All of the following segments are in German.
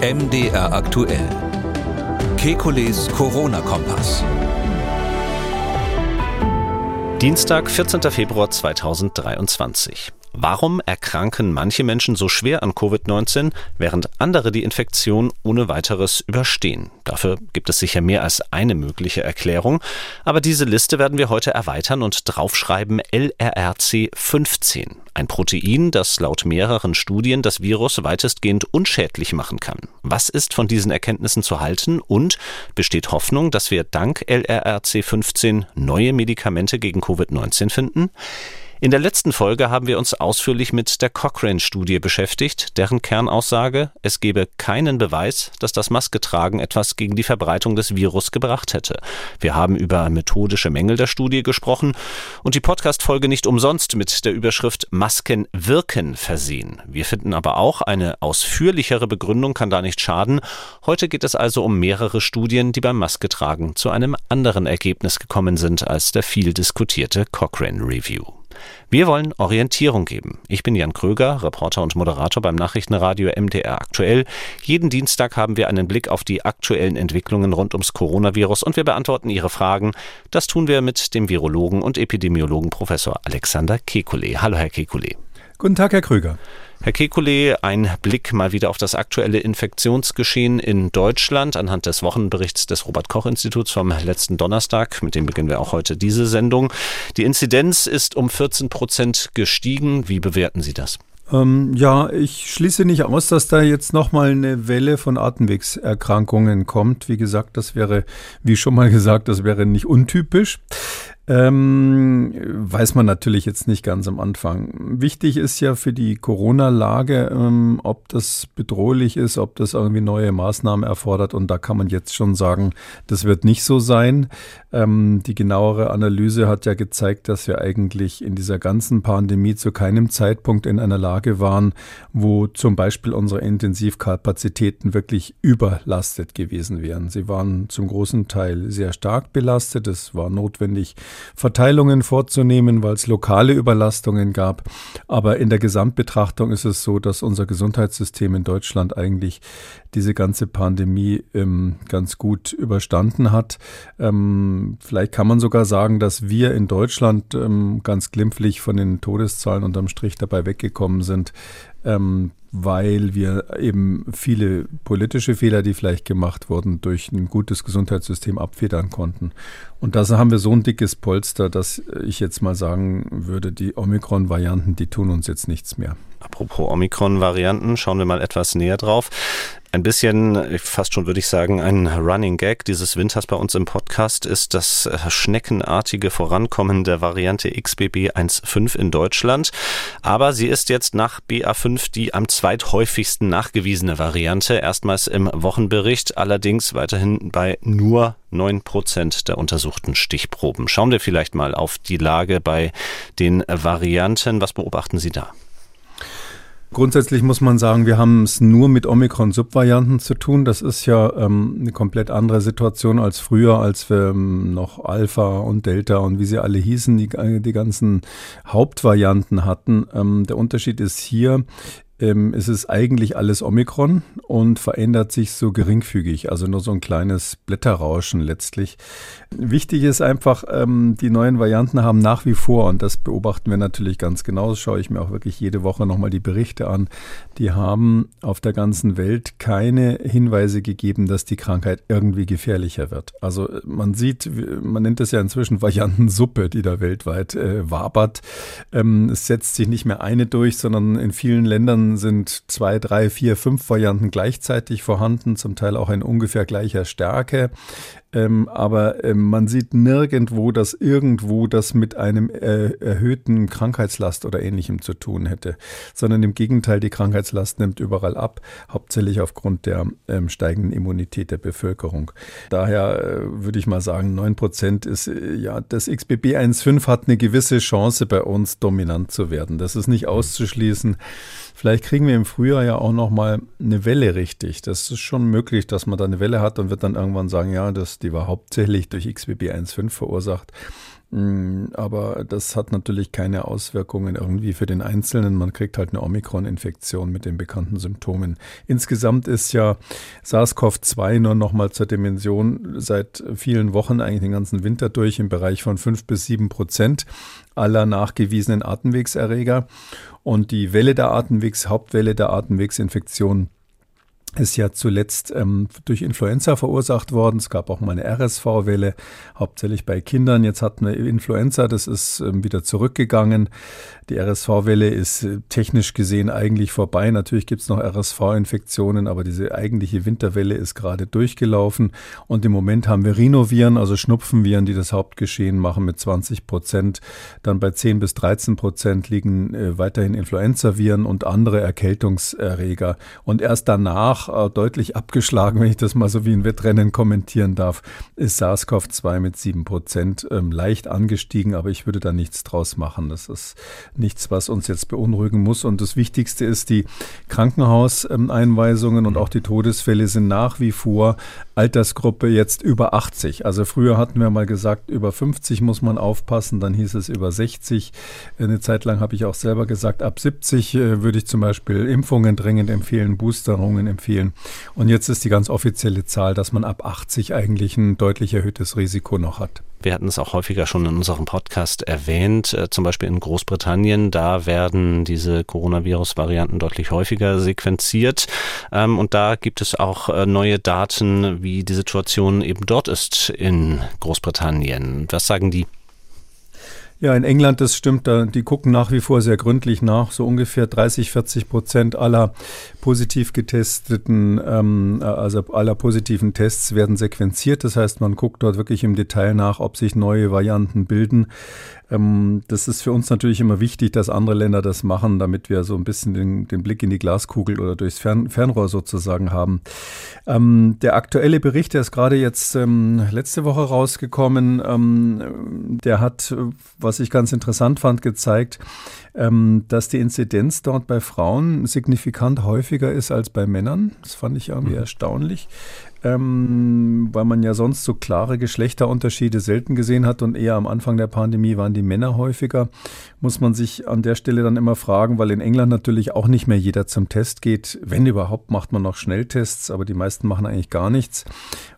MDR aktuell. Kekules Corona-Kompass. Dienstag, 14. Februar 2023. Warum erkranken manche Menschen so schwer an Covid-19, während andere die Infektion ohne weiteres überstehen? Dafür gibt es sicher mehr als eine mögliche Erklärung, aber diese Liste werden wir heute erweitern und draufschreiben LRRC 15, ein Protein, das laut mehreren Studien das Virus weitestgehend unschädlich machen kann. Was ist von diesen Erkenntnissen zu halten und besteht Hoffnung, dass wir dank LRRC 15 neue Medikamente gegen Covid-19 finden? In der letzten Folge haben wir uns ausführlich mit der Cochrane-Studie beschäftigt, deren Kernaussage, es gebe keinen Beweis, dass das Masketragen etwas gegen die Verbreitung des Virus gebracht hätte. Wir haben über methodische Mängel der Studie gesprochen und die Podcast-Folge nicht umsonst mit der Überschrift Masken wirken versehen. Wir finden aber auch, eine ausführlichere Begründung kann da nicht schaden. Heute geht es also um mehrere Studien, die beim Masketragen zu einem anderen Ergebnis gekommen sind als der viel diskutierte Cochrane Review. Wir wollen Orientierung geben. Ich bin Jan Kröger, Reporter und Moderator beim Nachrichtenradio MDR aktuell. Jeden Dienstag haben wir einen Blick auf die aktuellen Entwicklungen rund ums Coronavirus und wir beantworten Ihre Fragen. Das tun wir mit dem Virologen und Epidemiologen Professor Alexander Kekulé. Hallo, Herr Kekulé. Guten Tag, Herr Krüger. Herr Kekulé, ein Blick mal wieder auf das aktuelle Infektionsgeschehen in Deutschland anhand des Wochenberichts des Robert-Koch-Instituts vom letzten Donnerstag. Mit dem beginnen wir auch heute diese Sendung. Die Inzidenz ist um 14 Prozent gestiegen. Wie bewerten Sie das? Ähm, ja, ich schließe nicht aus, dass da jetzt nochmal eine Welle von Atemwegserkrankungen kommt. Wie gesagt, das wäre, wie schon mal gesagt, das wäre nicht untypisch. Ähm, weiß man natürlich jetzt nicht ganz am Anfang. Wichtig ist ja für die Corona-Lage, ähm, ob das bedrohlich ist, ob das irgendwie neue Maßnahmen erfordert. Und da kann man jetzt schon sagen, das wird nicht so sein. Ähm, die genauere Analyse hat ja gezeigt, dass wir eigentlich in dieser ganzen Pandemie zu keinem Zeitpunkt in einer Lage waren, wo zum Beispiel unsere Intensivkapazitäten wirklich überlastet gewesen wären. Sie waren zum großen Teil sehr stark belastet. Es war notwendig, Verteilungen vorzunehmen, weil es lokale Überlastungen gab. Aber in der Gesamtbetrachtung ist es so, dass unser Gesundheitssystem in Deutschland eigentlich diese ganze Pandemie ähm, ganz gut überstanden hat. Ähm, vielleicht kann man sogar sagen, dass wir in Deutschland ähm, ganz glimpflich von den Todeszahlen unterm Strich dabei weggekommen sind ähm, weil wir eben viele politische Fehler, die vielleicht gemacht wurden, durch ein gutes Gesundheitssystem abfedern konnten. Und da haben wir so ein dickes Polster, dass ich jetzt mal sagen würde, die Omikron-Varianten, die tun uns jetzt nichts mehr. Apropos Omikron-Varianten, schauen wir mal etwas näher drauf ein bisschen, fast schon würde ich sagen, ein Running Gag dieses Winters bei uns im Podcast ist das äh, schneckenartige Vorankommen der Variante XBB 1.5 in Deutschland. Aber sie ist jetzt nach BA5 die am zweithäufigsten nachgewiesene Variante, erstmals im Wochenbericht, allerdings weiterhin bei nur 9 Prozent der untersuchten Stichproben. Schauen wir vielleicht mal auf die Lage bei den Varianten. Was beobachten Sie da? Grundsätzlich muss man sagen, wir haben es nur mit Omikron-Subvarianten zu tun. Das ist ja ähm, eine komplett andere Situation als früher, als wir ähm, noch Alpha und Delta und wie sie alle hießen, die, die ganzen Hauptvarianten hatten. Ähm, der Unterschied ist hier, ähm, es ist eigentlich alles Omikron und verändert sich so geringfügig, also nur so ein kleines Blätterrauschen letztlich. Wichtig ist einfach, ähm, die neuen Varianten haben nach wie vor, und das beobachten wir natürlich ganz genau, das schaue ich mir auch wirklich jede Woche nochmal die Berichte an, die haben auf der ganzen Welt keine Hinweise gegeben, dass die Krankheit irgendwie gefährlicher wird. Also man sieht, man nennt es ja inzwischen Variantensuppe, die da weltweit äh, wabert. Ähm, es setzt sich nicht mehr eine durch, sondern in vielen Ländern sind zwei, drei, vier, fünf Varianten gleichzeitig vorhanden, zum Teil auch in ungefähr gleicher Stärke. Ähm, aber ähm, man sieht nirgendwo, dass irgendwo das mit einem äh, erhöhten Krankheitslast oder ähnlichem zu tun hätte, sondern im Gegenteil, die Krankheitslast nimmt überall ab, hauptsächlich aufgrund der ähm, steigenden Immunität der Bevölkerung. Daher äh, würde ich mal sagen, 9 Prozent ist, äh, ja, das XBB 1.5 hat eine gewisse Chance bei uns dominant zu werden. Das ist nicht auszuschließen. Vielleicht kriegen wir im Frühjahr ja auch noch mal eine Welle richtig. Das ist schon möglich, dass man da eine Welle hat und wird dann irgendwann sagen, ja, das, die war hauptsächlich durch XBB 1.5 verursacht. Mm, aber das hat natürlich keine Auswirkungen irgendwie für den Einzelnen. Man kriegt halt eine Omikron-Infektion mit den bekannten Symptomen. Insgesamt ist ja SARS-CoV-2 nur noch mal zur Dimension seit vielen Wochen, eigentlich den ganzen Winter durch, im Bereich von fünf bis sieben Prozent aller nachgewiesenen Atemwegserreger. Und die Welle der Atemwegs, Hauptwelle der Atemwegsinfektion ist ja zuletzt ähm, durch Influenza verursacht worden. Es gab auch mal eine RSV-Welle, hauptsächlich bei Kindern. Jetzt hatten wir Influenza, das ist ähm, wieder zurückgegangen. Die RSV-Welle ist äh, technisch gesehen eigentlich vorbei. Natürlich gibt es noch RSV-Infektionen, aber diese eigentliche Winterwelle ist gerade durchgelaufen. Und im Moment haben wir Rhinoviren, also Schnupfenviren, die das Hauptgeschehen machen mit 20 Prozent. Dann bei 10 bis 13 Prozent liegen äh, weiterhin Influenza-Viren und andere Erkältungserreger. Und erst danach äh, deutlich abgeschlagen, wenn ich das mal so wie ein Wettrennen kommentieren darf, ist SARS-CoV-2 mit 7 Prozent ähm, leicht angestiegen, aber ich würde da nichts draus machen. Das ist nichts, was uns jetzt beunruhigen muss. Und das Wichtigste ist, die Krankenhauseinweisungen und auch die Todesfälle sind nach wie vor Altersgruppe jetzt über 80. Also früher hatten wir mal gesagt, über 50 muss man aufpassen, dann hieß es über 60. Eine Zeit lang habe ich auch selber gesagt, ab 70 äh, würde ich zum Beispiel Impfungen dringend empfehlen, Boosterungen empfehlen empfehlen. Und jetzt ist die ganz offizielle Zahl, dass man ab 80 eigentlich ein deutlich erhöhtes Risiko noch hat. Wir hatten es auch häufiger schon in unserem Podcast erwähnt, äh, zum Beispiel in Großbritannien. Da werden diese Coronavirus-Varianten deutlich häufiger sequenziert. Ähm, und da gibt es auch äh, neue Daten, wie die Situation eben dort ist in Großbritannien. Was sagen die? Ja, in England, das stimmt, die gucken nach wie vor sehr gründlich nach. So ungefähr 30, 40 Prozent aller positiv getesteten, ähm, also aller positiven Tests werden sequenziert. Das heißt, man guckt dort wirklich im Detail nach, ob sich neue Varianten bilden. Ähm, das ist für uns natürlich immer wichtig, dass andere Länder das machen, damit wir so ein bisschen den, den Blick in die Glaskugel oder durchs Fern, Fernrohr sozusagen haben. Ähm, der aktuelle Bericht, der ist gerade jetzt ähm, letzte Woche rausgekommen, ähm, der hat, was ich ganz interessant fand, gezeigt, ähm, dass die Inzidenz dort bei Frauen signifikant häufiger ist als bei Männern. Das fand ich irgendwie mhm. erstaunlich ähm, weil man ja sonst so klare Geschlechterunterschiede selten gesehen hat und eher am Anfang der Pandemie waren die Männer häufiger, muss man sich an der Stelle dann immer fragen, weil in England natürlich auch nicht mehr jeder zum Test geht. Wenn überhaupt, macht man noch Schnelltests, aber die meisten machen eigentlich gar nichts.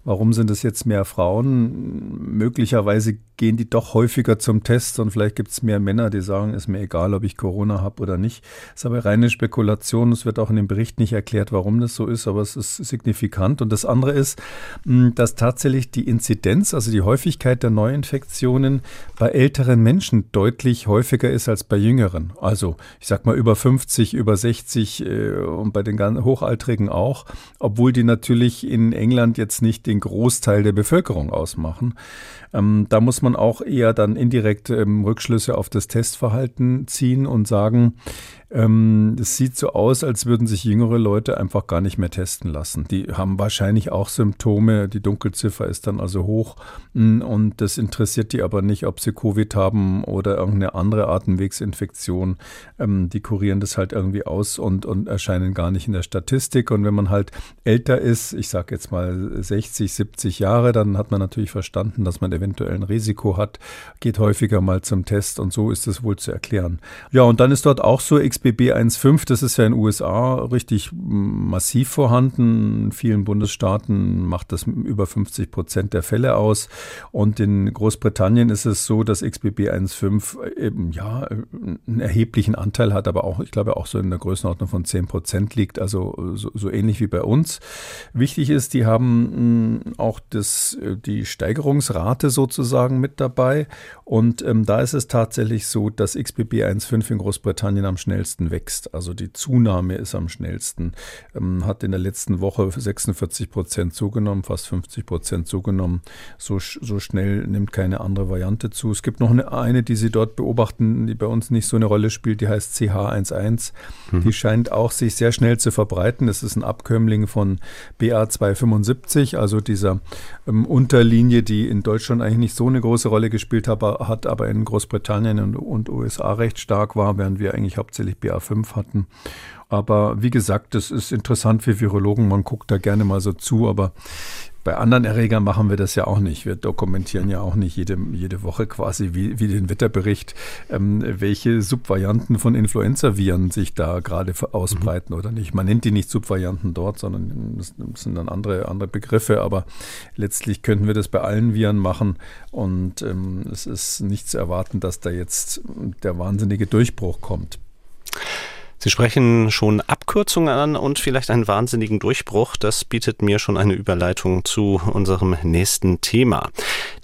Warum sind es jetzt mehr Frauen? Möglicherweise gehen die doch häufiger zum Test und vielleicht gibt es mehr Männer, die sagen, ist mir egal, ob ich Corona habe oder nicht. Das ist aber reine Spekulation. Es wird auch in dem Bericht nicht erklärt, warum das so ist, aber es ist signifikant. Und das andere ist, hm, dass tatsächlich die Inzidenz, also die Häufigkeit der Neuinfektionen bei älteren Menschen deutlich häufiger ist als bei jüngeren. Also ich sag mal über 50, über 60 äh, und bei den Hochaltrigen auch, obwohl die natürlich in England jetzt nicht den Großteil der Bevölkerung ausmachen. Ähm, da muss man auch eher dann indirekt ähm, Rückschlüsse auf das Testverhalten ziehen und sagen, ähm, es sieht so aus, als würden sich jüngere Leute einfach gar nicht mehr testen lassen. Die haben wahrscheinlich auch Symptome. Die Dunkelziffer ist dann also hoch. Mm, und das interessiert die aber nicht, ob sie Covid haben oder irgendeine andere Atemwegsinfektion. Ähm, die kurieren das halt irgendwie aus und, und erscheinen gar nicht in der Statistik. Und wenn man halt älter ist, ich sage jetzt mal 60, 70 Jahre, dann hat man natürlich verstanden, dass man eventuell ein Risiko hat, geht häufiger mal zum Test und so ist es wohl zu erklären. Ja, und dann ist dort auch so XBB 1.5, das ist ja in den USA richtig massiv vorhanden. In vielen Bundesstaaten macht das über 50 Prozent der Fälle aus. Und in Großbritannien ist es so, dass XBB 1.5 eben ja einen erheblichen Anteil hat, aber auch, ich glaube, auch so in der Größenordnung von 10 Prozent liegt, also so, so ähnlich wie bei uns. Wichtig ist, die haben auch das, die Steigerungsrate sozusagen mit dabei. Und ähm, da ist es tatsächlich so, dass XBB 1.5 in Großbritannien am schnellsten schnellsten wächst. Also die Zunahme ist am schnellsten. Ähm, hat in der letzten Woche 46 Prozent zugenommen, fast 50 Prozent zugenommen. So, so schnell nimmt keine andere Variante zu. Es gibt noch eine, eine, die Sie dort beobachten, die bei uns nicht so eine Rolle spielt, die heißt CH11. Mhm. Die scheint auch sich sehr schnell zu verbreiten. Das ist ein Abkömmling von BA275, also dieser ähm, Unterlinie, die in Deutschland eigentlich nicht so eine große Rolle gespielt hat, hat aber in Großbritannien und, und USA recht stark war, während wir eigentlich hauptsächlich BA5 hatten. Aber wie gesagt, das ist interessant für Virologen. Man guckt da gerne mal so zu. Aber bei anderen Erregern machen wir das ja auch nicht. Wir dokumentieren ja auch nicht jede, jede Woche quasi wie, wie den Wetterbericht, ähm, welche Subvarianten von Influenza-Viren sich da gerade ausbreiten mhm. oder nicht. Man nennt die nicht Subvarianten dort, sondern das, sind dann andere, andere Begriffe, aber letztlich könnten wir das bei allen Viren machen und ähm, es ist nicht zu erwarten, dass da jetzt der wahnsinnige Durchbruch kommt. Sie sprechen schon Abkürzungen an und vielleicht einen wahnsinnigen Durchbruch. Das bietet mir schon eine Überleitung zu unserem nächsten Thema.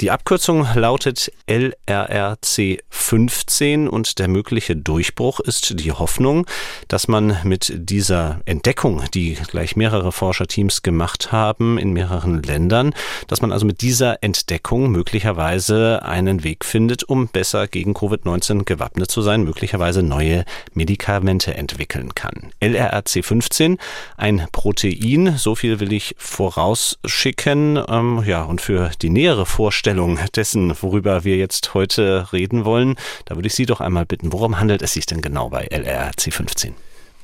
Die Abkürzung lautet LRRC 15 und der mögliche Durchbruch ist die Hoffnung, dass man mit dieser Entdeckung, die gleich mehrere Forscherteams gemacht haben in mehreren Ländern, dass man also mit dieser Entdeckung möglicherweise einen Weg findet, um besser gegen Covid-19 gewappnet zu sein, möglicherweise neue Medikamente entwickeln kann. LRRC15, ein Protein, so viel will ich vorausschicken. Ähm, ja, und für die nähere Vorstellung dessen, worüber wir jetzt heute reden wollen, da würde ich Sie doch einmal bitten, worum handelt es sich denn genau bei LRRC15?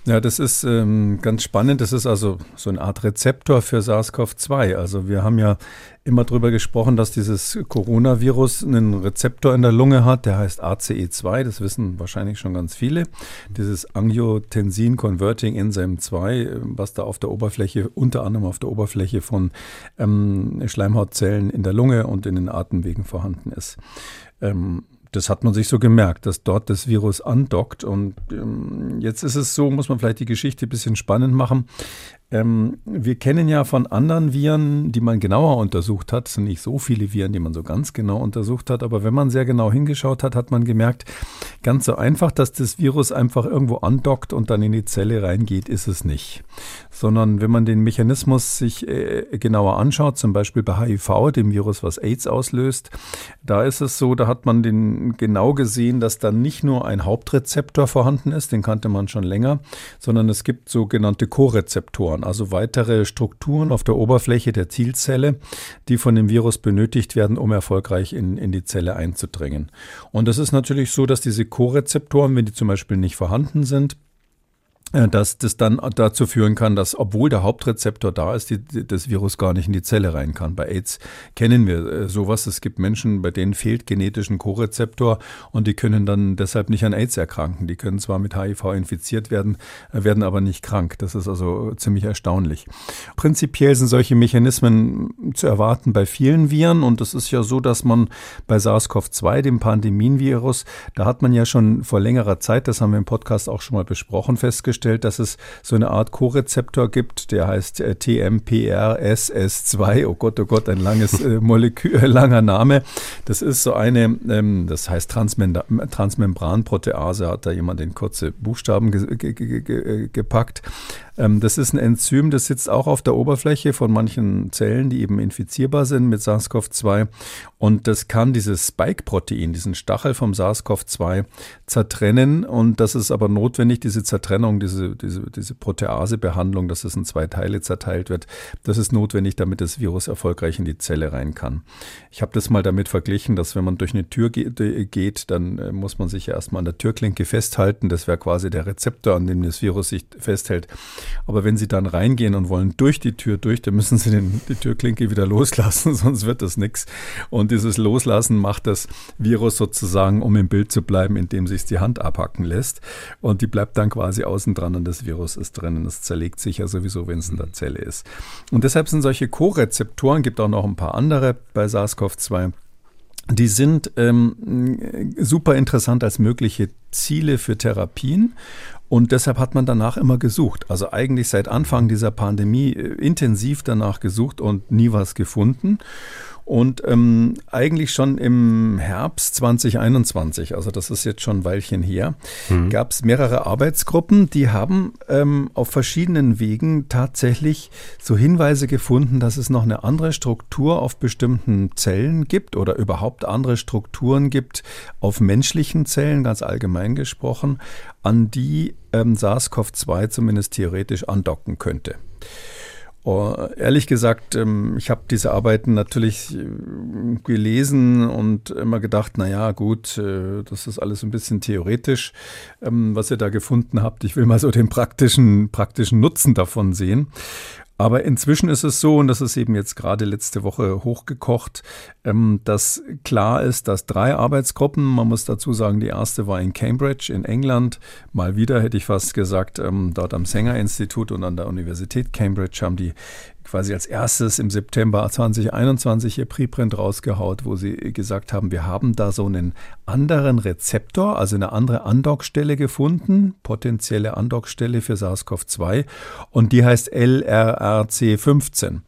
Ja, das ist ähm, ganz spannend. Das ist also so eine Art Rezeptor für SARS-CoV-2. Also wir haben ja immer darüber gesprochen, dass dieses Coronavirus einen Rezeptor in der Lunge hat, der heißt ACE2. Das wissen wahrscheinlich schon ganz viele. Dieses Angiotensin Converting Enzyme 2, was da auf der Oberfläche, unter anderem auf der Oberfläche von ähm, Schleimhautzellen in der Lunge und in den Atemwegen vorhanden ist. Ähm, das hat man sich so gemerkt, dass dort das Virus andockt. Und ähm, jetzt ist es so, muss man vielleicht die Geschichte ein bisschen spannend machen. Ähm, wir kennen ja von anderen Viren, die man genauer untersucht hat, sind nicht so viele Viren, die man so ganz genau untersucht hat, aber wenn man sehr genau hingeschaut hat, hat man gemerkt, ganz so einfach, dass das Virus einfach irgendwo andockt und dann in die Zelle reingeht, ist es nicht. Sondern wenn man den Mechanismus sich äh, genauer anschaut, zum Beispiel bei HIV, dem Virus, was AIDS auslöst, da ist es so, da hat man den genau gesehen, dass da nicht nur ein Hauptrezeptor vorhanden ist, den kannte man schon länger, sondern es gibt sogenannte Co-Rezeptoren. Rezeptoren, also weitere Strukturen auf der Oberfläche der Zielzelle, die von dem Virus benötigt werden, um erfolgreich in, in die Zelle einzudringen. Und es ist natürlich so, dass diese Co-Rezeptoren, wenn die zum Beispiel nicht vorhanden sind, dass das dann dazu führen kann, dass obwohl der Hauptrezeptor da ist, die, das Virus gar nicht in die Zelle rein kann. Bei AIDS kennen wir äh, sowas. Es gibt Menschen, bei denen fehlt genetisch ein Co-Rezeptor und die können dann deshalb nicht an AIDS erkranken. Die können zwar mit HIV infiziert werden, äh, werden aber nicht krank. Das ist also ziemlich erstaunlich. Prinzipiell sind solche Mechanismen zu erwarten bei vielen Viren und es ist ja so, dass man bei SARS-CoV-2, dem Pandemienvirus, da hat man ja schon vor längerer Zeit, das haben wir im Podcast auch schon mal besprochen, festgestellt, festgestellt, dass es so eine Art Co-Rezeptor gibt, der heißt äh, TMPRSS2. Oh Gott, oh Gott, ein langes äh, Molekül, äh, langer Name. Das ist so eine, ähm, das heißt Transmem Transmembranprotease, hat da jemand in kurze Buchstaben ge ge ge gepackt. Ähm, das ist ein Enzym, das sitzt auch auf der Oberfläche von manchen Zellen, die eben infizierbar sind mit SARS-CoV-2. Und das kann dieses Spike-Protein, diesen Stachel vom SARS-CoV-2 zertrennen. Und das ist aber notwendig, diese Zertrennung, diese, diese, diese Protease-Behandlung, dass es in zwei Teile zerteilt wird. Das ist notwendig, damit das Virus erfolgreich in die Zelle rein kann. Ich habe das mal damit verglichen, dass wenn man durch eine Tür geht, dann äh, muss man sich ja erstmal an der Türklinke festhalten. Das wäre quasi der Rezeptor, an dem das Virus sich festhält. Aber wenn Sie dann reingehen und wollen durch die Tür durch, dann müssen Sie den, die Türklinke wieder loslassen, sonst wird das nichts. Und dieses Loslassen macht das Virus sozusagen, um im Bild zu bleiben, indem sich die Hand abhacken lässt. Und die bleibt dann quasi außen dran und das Virus ist drin. Und es zerlegt sich ja sowieso, wenn es in der Zelle ist. Und deshalb sind solche Co-Rezeptoren, gibt auch noch ein paar andere bei SARS-CoV-2, die sind ähm, super interessant als mögliche Ziele für Therapien und deshalb hat man danach immer gesucht. Also eigentlich seit Anfang dieser Pandemie äh, intensiv danach gesucht und nie was gefunden. Und ähm, eigentlich schon im Herbst 2021, also das ist jetzt schon ein Weilchen her, mhm. gab es mehrere Arbeitsgruppen, die haben ähm, auf verschiedenen Wegen tatsächlich so Hinweise gefunden, dass es noch eine andere Struktur auf bestimmten Zellen gibt oder überhaupt andere Strukturen gibt auf menschlichen Zellen, ganz allgemein gesprochen, an die ähm, SARS-CoV-2 zumindest theoretisch andocken könnte. Oh, ehrlich gesagt, ähm, ich habe diese Arbeiten natürlich äh, gelesen und immer gedacht, na ja, gut, äh, das ist alles ein bisschen theoretisch, ähm, was ihr da gefunden habt. Ich will mal so den praktischen, praktischen Nutzen davon sehen. Aber inzwischen ist es so, und das ist eben jetzt gerade letzte Woche hochgekocht, ähm, dass klar ist, dass drei Arbeitsgruppen, man muss dazu sagen, die erste war in Cambridge in England, mal wieder hätte ich fast gesagt, ähm, dort am Sanger-Institut und an der Universität Cambridge haben die quasi als erstes im September 2021 ihr Preprint rausgehaut, wo sie gesagt haben, wir haben da so einen anderen Rezeptor, also eine andere Andockstelle gefunden, potenzielle Andockstelle für SARS-CoV-2 und die heißt LRRC15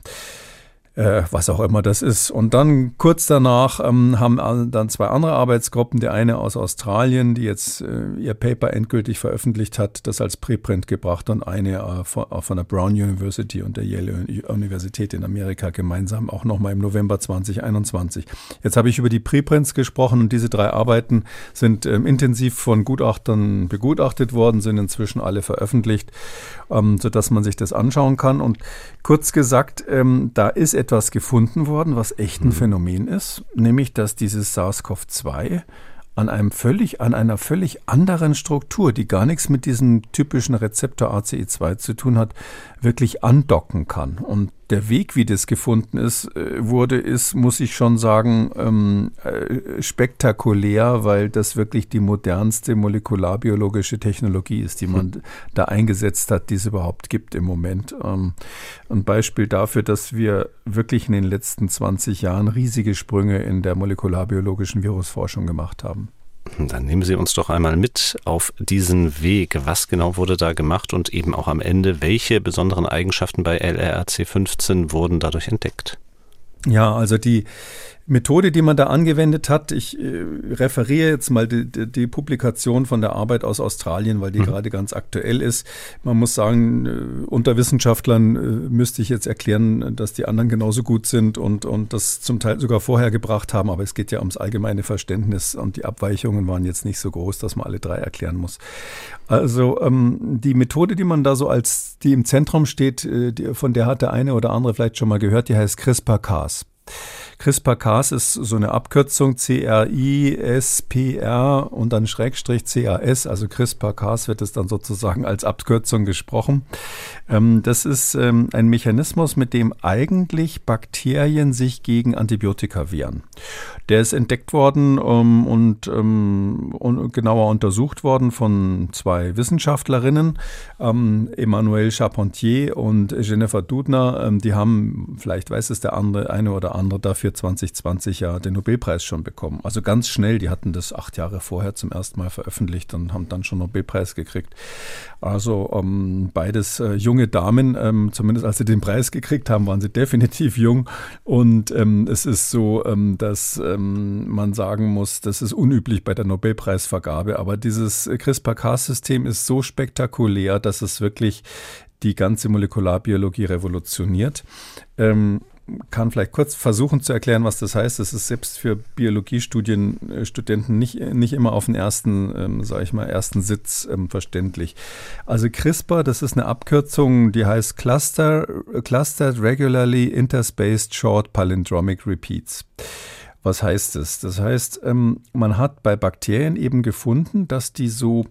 äh, was auch immer das ist. Und dann kurz danach ähm, haben dann zwei andere Arbeitsgruppen, die eine aus Australien, die jetzt äh, ihr Paper endgültig veröffentlicht hat, das als Preprint gebracht und eine äh, von, äh, von, der Brown University und der Yale Universität in Amerika gemeinsam auch nochmal im November 2021. Jetzt habe ich über die Preprints gesprochen und diese drei Arbeiten sind ähm, intensiv von Gutachtern begutachtet worden, sind inzwischen alle veröffentlicht, ähm, sodass man sich das anschauen kann. Und kurz gesagt, ähm, da ist etwas gefunden worden, was echt ein mhm. Phänomen ist, nämlich dass dieses SARS-CoV-2 an einem völlig, an einer völlig anderen Struktur, die gar nichts mit diesem typischen Rezeptor ACE2 zu tun hat, wirklich andocken kann. Und der Weg, wie das gefunden ist, äh, wurde, ist, muss ich schon sagen, ähm, äh, spektakulär, weil das wirklich die modernste molekularbiologische Technologie ist, die man hm. da eingesetzt hat, die es überhaupt gibt im Moment. Ähm, ein Beispiel dafür, dass wir wirklich in den letzten 20 Jahren riesige Sprünge in der molekularbiologischen Virusforschung gemacht haben. Dann nehmen Sie uns doch einmal mit auf diesen Weg. Was genau wurde da gemacht und eben auch am Ende, welche besonderen Eigenschaften bei LRRC 15 wurden dadurch entdeckt? Ja, also die Methode, die man da angewendet hat, ich äh, referiere jetzt mal die, die, Publikation von der Arbeit aus Australien, weil die mhm. gerade ganz aktuell ist. Man muss sagen, äh, unter Wissenschaftlern äh, müsste ich jetzt erklären, dass die anderen genauso gut sind und, und das zum Teil sogar vorher gebracht haben, aber es geht ja ums allgemeine Verständnis und die Abweichungen waren jetzt nicht so groß, dass man alle drei erklären muss. Also ähm, die Methode, die man da so als, die im Zentrum steht, äh, die, von der hat der eine oder andere vielleicht schon mal gehört, die heißt CRISPR-Cas. CRISPR-Cas ist so eine Abkürzung C-R-I-S-P-R und dann Schrägstrich C-A-S, also CRISPR-Cas wird es dann sozusagen als Abkürzung gesprochen. Ähm, das ist ähm, ein Mechanismus, mit dem eigentlich Bakterien sich gegen Antibiotika wehren. Der ist entdeckt worden ähm, und, und, genauer untersucht worden von zwei Wissenschaftlerinnen, Emmanuel Charpentier und Jennifer Dudner. die haben, vielleicht weiß es der andere, eine oder andere dafür 2020 ja den Nobelpreis schon bekommen. Also ganz schnell, die hatten das acht Jahre vorher zum ersten Mal veröffentlicht und haben dann schon Nobelpreis gekriegt. Also ähm, beides äh, junge Damen, ähm, zumindest als sie den Preis gekriegt haben, waren sie definitiv jung. Und ähm, es ist so, ähm, dass ähm, man sagen muss, das ist unüblich bei der Nobelpreisvergabe, aber dieses CRISPR-Cas-System ist so spektakulär, dass es wirklich die ganze Molekularbiologie revolutioniert. Ähm, kann vielleicht kurz versuchen zu erklären, was das heißt. Das ist selbst für Biologiestudenten nicht, nicht immer auf den ersten, ähm, sage ich mal, ersten Sitz ähm, verständlich. Also CRISPR, das ist eine Abkürzung, die heißt Cluster, Clustered Regularly Interspaced Short Palindromic Repeats. Was heißt das? Das heißt, ähm, man hat bei Bakterien eben gefunden, dass die so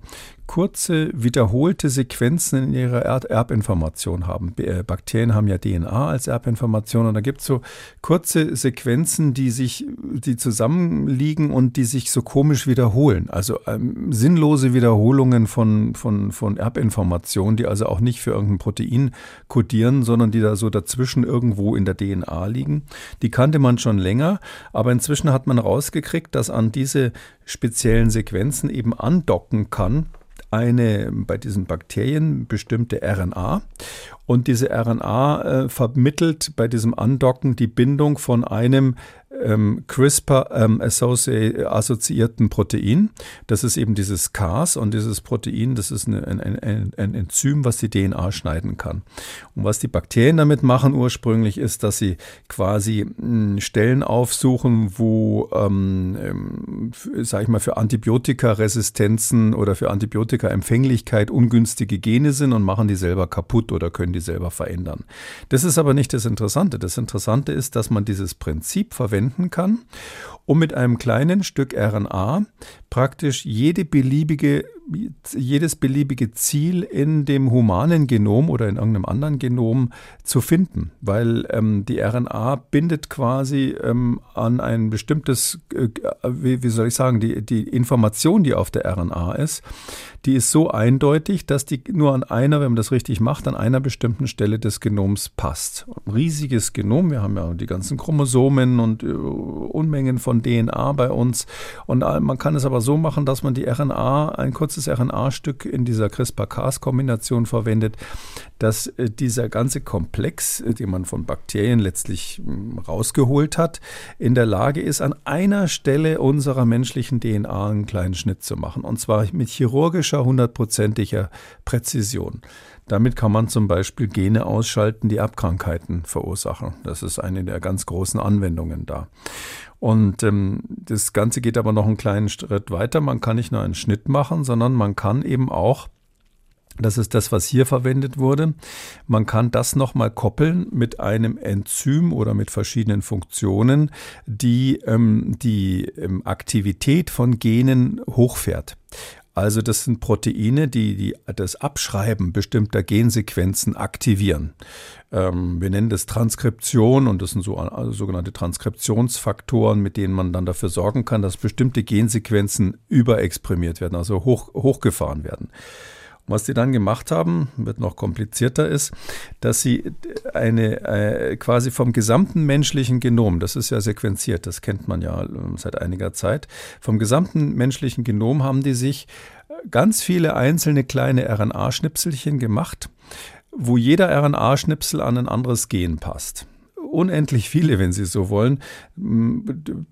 kurze, wiederholte Sequenzen in ihrer Erbinformation haben. Äh, Bakterien haben ja DNA als Erbinformation und da gibt es so kurze Sequenzen, die sich, die zusammenliegen und die sich so komisch wiederholen. Also ähm, sinnlose Wiederholungen von, von, von Erbinformationen, die also auch nicht für irgendein Protein kodieren, sondern die da so dazwischen irgendwo in der DNA liegen. Die kannte man schon länger, aber inzwischen hat man rausgekriegt, dass an diese speziellen Sequenzen eben andocken kann eine bei diesen Bakterien bestimmte RNA und diese RNA äh, vermittelt bei diesem Andocken die Bindung von einem ähm, CRISPR-assoziierten ähm, Protein. Das ist eben dieses Cas und dieses Protein, das ist ein, ein, ein, Enzym, was die DNA schneiden kann. Und was die Bakterien damit machen ursprünglich ist, dass sie quasi hm, Stellen aufsuchen, wo, ähm, ähm sag ich mal, für Antibiotikaresistenzen oder für Antibiotikaempfänglichkeit ungünstige Gene sind und machen die selber kaputt oder können die selber verändern. Das ist aber nicht das Interessante. Das Interessante ist, dass man dieses Prinzip verwendet, verwenden kann, um mit einem kleinen Stück RNA praktisch jede beliebige jedes beliebige Ziel in dem humanen Genom oder in irgendeinem anderen Genom zu finden, weil ähm, die RNA bindet quasi ähm, an ein bestimmtes, äh, wie, wie, soll ich sagen, die, die Information, die auf der RNA ist, die ist so eindeutig, dass die nur an einer, wenn man das richtig macht, an einer bestimmten Stelle des Genoms passt. Ein riesiges Genom, wir haben ja die ganzen Chromosomen und äh, Unmengen von DNA bei uns. Und man kann es aber so machen, dass man die RNA, ein kurzes RNA-Stück in dieser CRISPR-Cas-Kombination verwendet, dass äh, dieser ganze Komplex, äh, den man von Bakterien letztlich hm, rausgeholt hat, in der Lage ist, an einer Stelle unserer menschlichen DNA einen kleinen Schnitt zu machen. Und zwar mit chirurgischer, hundertprozentiger Präzision. Damit kann man zum Beispiel Gene ausschalten, die Erbkrankheiten verursachen. Das ist eine der ganz großen Anwendungen da. Und ähm, das Ganze geht aber noch einen kleinen Schritt weiter. Man kann nicht nur einen Schnitt machen, sondern man kann eben auch das ist das, was hier verwendet wurde. Man kann das nochmal koppeln mit einem Enzym oder mit verschiedenen Funktionen, die ähm, die ähm, Aktivität von Genen hochfährt. Also das sind Proteine, die, die das Abschreiben bestimmter Gensequenzen aktivieren. Ähm, wir nennen das Transkription und das sind so also sogenannte Transkriptionsfaktoren, mit denen man dann dafür sorgen kann, dass bestimmte Gensequenzen überexprimiert werden, also hoch, hochgefahren werden. Was die dann gemacht haben, wird noch komplizierter ist, dass sie eine äh, quasi vom gesamten menschlichen Genom, das ist ja sequenziert, das kennt man ja ähm, seit einiger Zeit, vom gesamten menschlichen Genom haben die sich ganz viele einzelne kleine RNA-Schnipselchen gemacht, wo jeder RNA-Schnipsel an ein anderes Gen passt unendlich viele, wenn Sie so wollen,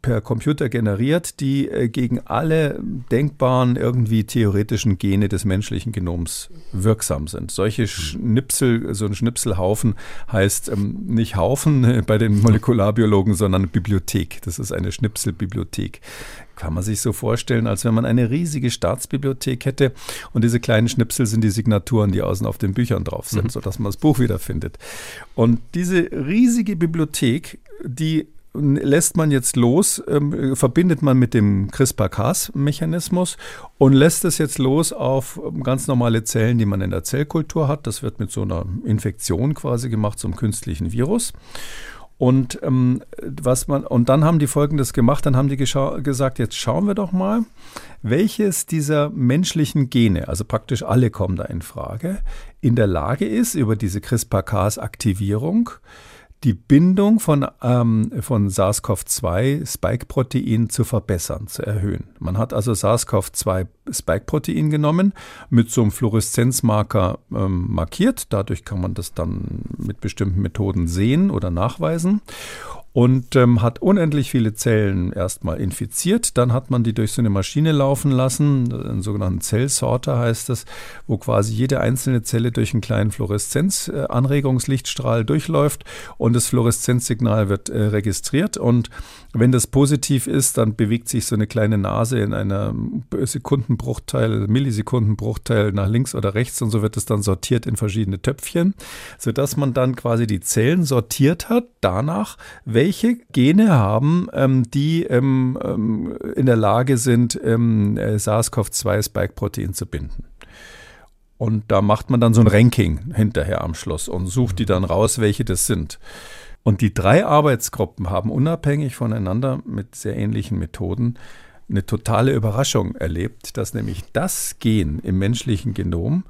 per Computer generiert, die äh, gegen alle denkbaren irgendwie theoretischen Gene des menschlichen Genoms wirksam sind. Solche Schnipsel, so ein Schnipselhaufen heißt ähm, nicht Haufen bei den Molekularbiologen, sondern Bibliothek. Das ist eine Schnipselbibliothek kann man sich so vorstellen, als wenn man eine riesige Staatsbibliothek hätte und diese kleinen Schnipsel sind die Signaturen, die außen auf den Büchern drauf sind, mhm. sodass man das Buch wiederfindet. Und diese riesige Bibliothek, die lässt man jetzt los, ähm, verbindet man mit dem CRISPR-Cas-Mechanismus und lässt es jetzt los auf ähm, ganz normale Zellen, die man in der Zellkultur hat. Das wird mit so einer Infektion quasi gemacht, so einem künstlichen Virus. Und ähm, was man und dann haben die Folgendes gemacht, dann haben die gesagt, jetzt schauen wir doch mal, welches dieser menschlichen Gene, also praktisch alle kommen da in Frage, in der Lage ist über diese CRISPR-Cas-Aktivierung die Bindung von, ähm, von SARS-CoV-2-Spike-Protein zu verbessern, zu erhöhen. Man hat also SARS-CoV-2-Spike-Protein genommen, mit so einem Fluoreszenzmarker ähm, markiert. Dadurch kann man das dann mit bestimmten Methoden sehen oder nachweisen und ähm, hat unendlich viele Zellen erstmal infiziert. Dann hat man die durch so eine Maschine laufen lassen, einen sogenannten Zellsorter heißt das, wo quasi jede einzelne Zelle durch einen kleinen Fluoreszenzanregungslichtstrahl durchläuft und das Fluoreszenzsignal wird äh, registriert. Und wenn das positiv ist, dann bewegt sich so eine kleine Nase in einer Sekundenbruchteil, Millisekundenbruchteil nach links oder rechts und so wird es dann sortiert in verschiedene Töpfchen, sodass man dann quasi die Zellen sortiert hat danach, welche Gene haben, ähm, die ähm, ähm, in der Lage sind, ähm, äh, SARS-CoV-2-Spike-Protein zu binden. Und da macht man dann so ein Ranking hinterher am Schluss und sucht die dann raus, welche das sind. Und die drei Arbeitsgruppen haben unabhängig voneinander mit sehr ähnlichen Methoden eine totale Überraschung erlebt, dass nämlich das Gen im menschlichen Genom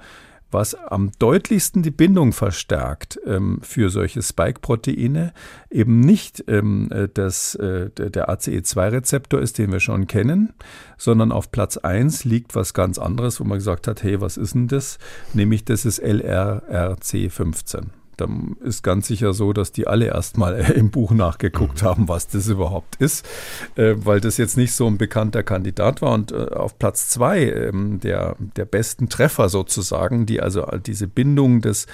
was am deutlichsten die Bindung verstärkt ähm, für solche Spike-Proteine, eben nicht ähm, äh, das, äh, der ACE2-Rezeptor ist, den wir schon kennen, sondern auf Platz 1 liegt was ganz anderes, wo man gesagt hat, hey, was ist denn das? Nämlich das ist LRRC15 dann ist ganz sicher so, dass die alle erstmal im Buch nachgeguckt mhm. haben, was das überhaupt ist, äh, weil das jetzt nicht so ein bekannter Kandidat war. Und äh, auf Platz zwei ähm, der, der besten Treffer sozusagen, die also diese Bindung des,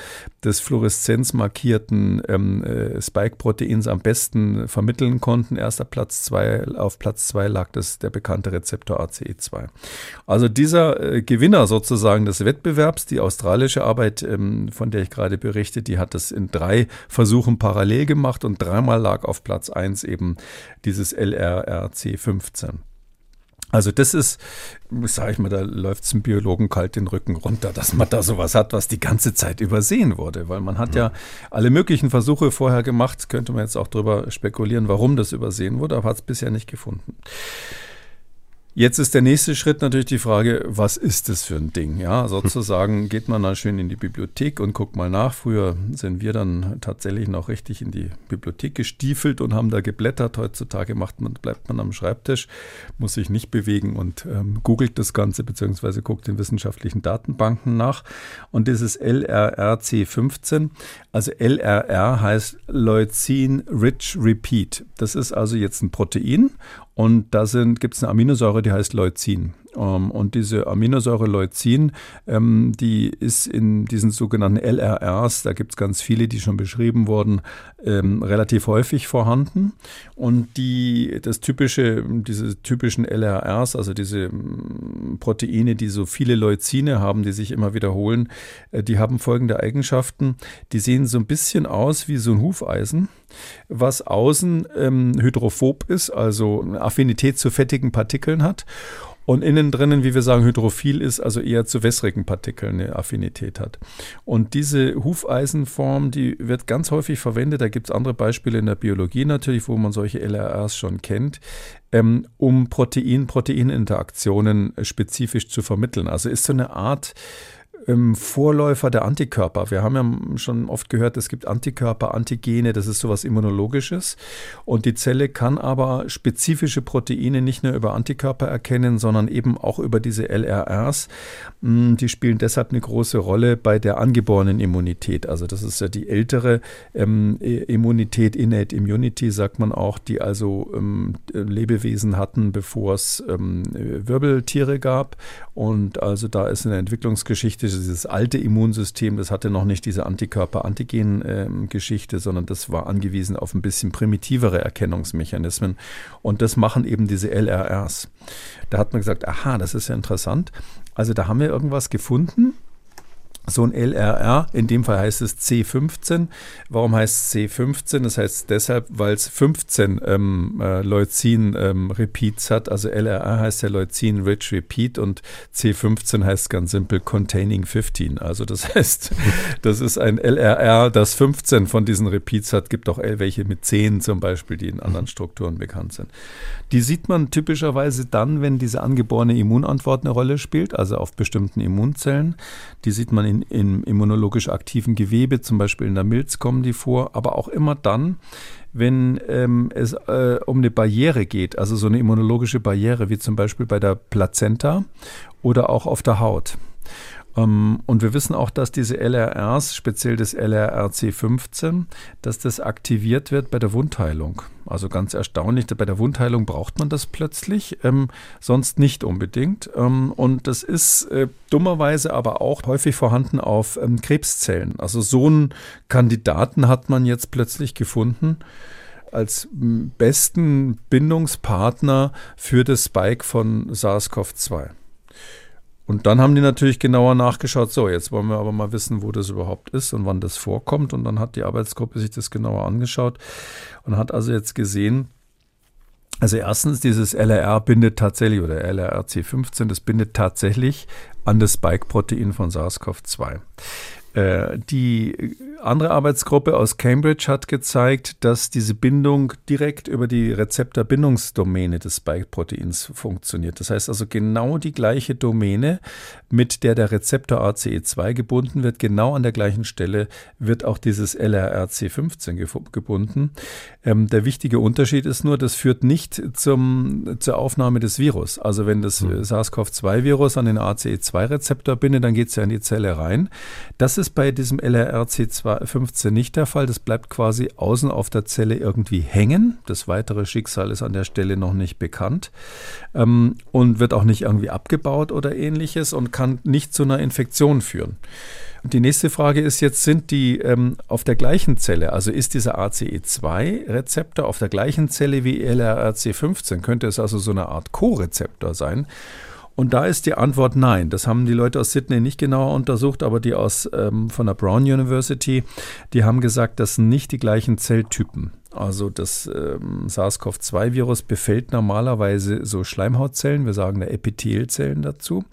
des fluoreszenzmarkierten ähm, äh, Spike-Proteins am besten vermitteln konnten, erster Platz zwei, auf Platz zwei lag das der bekannte Rezeptor ACE2. Also dieser Gewinner sozusagen des Wettbewerbs, die australische Arbeit, ähm, von der ich gerade berichte, die hat das in drei Versuchen parallel gemacht und dreimal lag auf Platz 1 eben dieses LRRC 15. Also das ist, sage ich mal, da läuft es dem Biologen kalt den Rücken runter, dass man da sowas hat, was die ganze Zeit übersehen wurde. Weil man hat ja alle möglichen Versuche vorher gemacht, könnte man jetzt auch darüber spekulieren, warum das übersehen wurde, aber hat es bisher nicht gefunden. Jetzt ist der nächste Schritt natürlich die Frage, was ist das für ein Ding? Ja, sozusagen geht man dann schön in die Bibliothek und guckt mal nach. Früher sind wir dann tatsächlich noch richtig in die Bibliothek gestiefelt und haben da geblättert. Heutzutage macht man, bleibt man am Schreibtisch, muss sich nicht bewegen und ähm, googelt das Ganze beziehungsweise guckt in wissenschaftlichen Datenbanken nach. Und dieses LRRC15, also LRR heißt Leucin Rich Repeat. Das ist also jetzt ein Protein und da gibt es eine Aminosäure, die heißt Leucin. Ähm, und diese Aminosäure Leucin, ähm, die ist in diesen sogenannten LRRs, da gibt es ganz viele, die schon beschrieben wurden, ähm, relativ häufig vorhanden. Und die, das typische, diese typischen LRRs, also diese Proteine, die so viele Leucine haben, die sich immer wiederholen, äh, die haben folgende Eigenschaften. Die sehen so ein bisschen aus wie so ein Hufeisen, was außen hydrophob ist, also eine Affinität zu fettigen Partikeln hat und innen drinnen, wie wir sagen, hydrophil ist, also eher zu wässrigen Partikeln eine Affinität hat. Und diese Hufeisenform, die wird ganz häufig verwendet, da gibt es andere Beispiele in der Biologie natürlich, wo man solche LRRs schon kennt, ähm, um Protein-Protein-Interaktionen spezifisch zu vermitteln. Also ist so eine Art Vorläufer der Antikörper. Wir haben ja schon oft gehört, es gibt Antikörper, Antigene, das ist sowas Immunologisches. Und die Zelle kann aber spezifische Proteine nicht nur über Antikörper erkennen, sondern eben auch über diese LRRs. Mm, die spielen deshalb eine große Rolle bei der angeborenen Immunität. Also das ist ja die ältere ähm, Immunität, Innate Immunity, sagt man auch, die also ähm, Lebewesen hatten, bevor es ähm, Wirbeltiere gab. Und also da ist in der Entwicklungsgeschichte dieses alte Immunsystem, das hatte noch nicht diese Antikörper-Antigen-Geschichte, sondern das war angewiesen auf ein bisschen primitivere Erkennungsmechanismen. Und das machen eben diese LRRs. Da hat man gesagt, aha, das ist ja interessant. Also da haben wir irgendwas gefunden, so ein LRR, in dem Fall heißt es C15. Warum heißt es C15? Das heißt deshalb, weil es 15 ähm, äh, Leucin-Repeats ähm, hat. Also LRR heißt ja Leucin-Rich Repeat und C15 heißt ganz simpel Containing 15. Also das heißt, das ist ein LRR, das 15 von diesen Repeats hat. Gibt auch welche mit 10 zum Beispiel, die in anderen Strukturen bekannt sind. Die sieht man typischerweise dann, wenn diese angeborene Immunantwort eine Rolle spielt, also auf bestimmten Immunzellen. Die sieht man in, in immunologisch aktiven Gewebe, zum Beispiel in der Milz kommen die vor, aber auch immer dann, wenn ähm, es äh, um eine Barriere geht, also so eine immunologische Barriere, wie zum Beispiel bei der Plazenta oder auch auf der Haut. Ähm, und wir wissen auch, dass diese LRRs, speziell das LRRC15, dass das aktiviert wird bei der Wundheilung. Also ganz erstaunlich, bei der Wundheilung braucht man das plötzlich, ähm, sonst nicht unbedingt. Ähm, und das ist äh, dummerweise aber auch häufig vorhanden auf ähm, Krebszellen. Also so einen Kandidaten hat man jetzt plötzlich gefunden als besten Bindungspartner für das Spike von SARS-CoV-2. Und dann haben die natürlich genauer nachgeschaut, so, jetzt wollen wir aber mal wissen, wo das überhaupt ist und wann das vorkommt. Und dann hat die Arbeitsgruppe sich das genauer angeschaut und hat also jetzt gesehen, also erstens, dieses LRR bindet tatsächlich, oder LRRC15, das bindet tatsächlich an das Spike-Protein von SARS-CoV-2. Äh, die andere Arbeitsgruppe aus Cambridge hat gezeigt, dass diese Bindung direkt über die Rezeptorbindungsdomäne des Spike-Proteins funktioniert. Das heißt also genau die gleiche Domäne, mit der der Rezeptor ACE2 gebunden wird, genau an der gleichen Stelle wird auch dieses LRRC15 gebunden. Ähm, der wichtige Unterschied ist nur, das führt nicht zum, zur Aufnahme des Virus. Also wenn das mhm. SARS-CoV-2-Virus an den ACE2-Rezeptor bindet, dann geht es ja in die Zelle rein. Das ist bei diesem LRRC15 nicht der Fall. Das bleibt quasi außen auf der Zelle irgendwie hängen. Das weitere Schicksal ist an der Stelle noch nicht bekannt ähm, und wird auch nicht irgendwie abgebaut oder ähnliches und kann nicht zu einer Infektion führen. Die nächste Frage ist jetzt, sind die ähm, auf der gleichen Zelle, also ist dieser ACE2-Rezeptor auf der gleichen Zelle wie LRRC15? Könnte es also so eine Art Co-Rezeptor sein? Und da ist die Antwort nein. Das haben die Leute aus Sydney nicht genauer untersucht, aber die aus ähm, von der Brown University, die haben gesagt, das sind nicht die gleichen Zelltypen. Also das ähm, SARS-CoV-2-Virus befällt normalerweise so Schleimhautzellen, wir sagen da Epithelzellen dazu.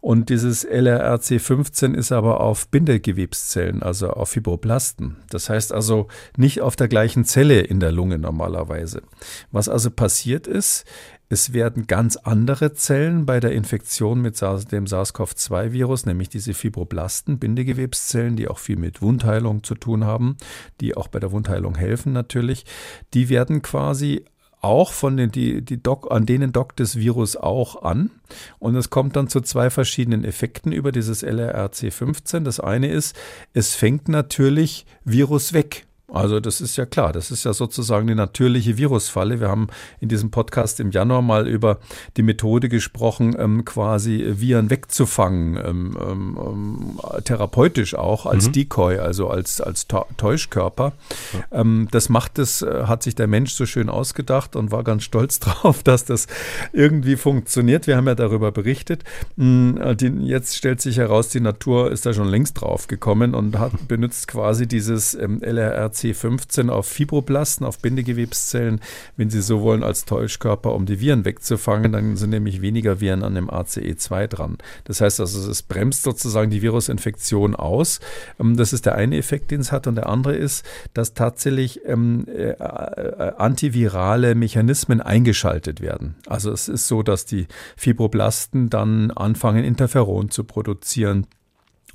Und dieses LRRC15 ist aber auf Bindegewebszellen, also auf Fibroblasten. Das heißt also nicht auf der gleichen Zelle in der Lunge normalerweise. Was also passiert ist, es werden ganz andere Zellen bei der Infektion mit dem SARS-CoV-2-Virus, nämlich diese Fibroblasten, Bindegewebszellen, die auch viel mit Wundheilung zu tun haben, die auch bei der Wundheilung helfen natürlich, die werden quasi auch von den, die, die Doc, an denen dockt das Virus auch an. Und es kommt dann zu zwei verschiedenen Effekten über dieses LRRC15. Das eine ist, es fängt natürlich Virus weg. Also das ist ja klar, das ist ja sozusagen eine natürliche Virusfalle. Wir haben in diesem Podcast im Januar mal über die Methode gesprochen, ähm, quasi Viren wegzufangen, ähm, ähm, ähm therapeutisch auch als mhm. Decoy, also als, als Täuschkörper. Ja. Ähm, das macht es, äh, hat sich der Mensch so schön ausgedacht und war ganz stolz drauf, dass das irgendwie funktioniert. Wir haben ja darüber berichtet. Mm, äh, jetzt stellt sich heraus, die Natur ist da schon längst drauf gekommen und hat benutzt quasi dieses ähm, LRRC C15 auf Fibroblasten, auf Bindegewebszellen, wenn Sie so wollen, als Täuschkörper, um die Viren wegzufangen. Dann sind nämlich weniger Viren an dem ACE2 dran. Das heißt also, es bremst sozusagen die Virusinfektion aus. Ähm, das ist der eine Effekt, den es hat. Und der andere ist, dass tatsächlich ähm, äh, äh, antivirale Mechanismen eingeschaltet werden. Also es ist so, dass die Fibroblasten dann anfangen, Interferon zu produzieren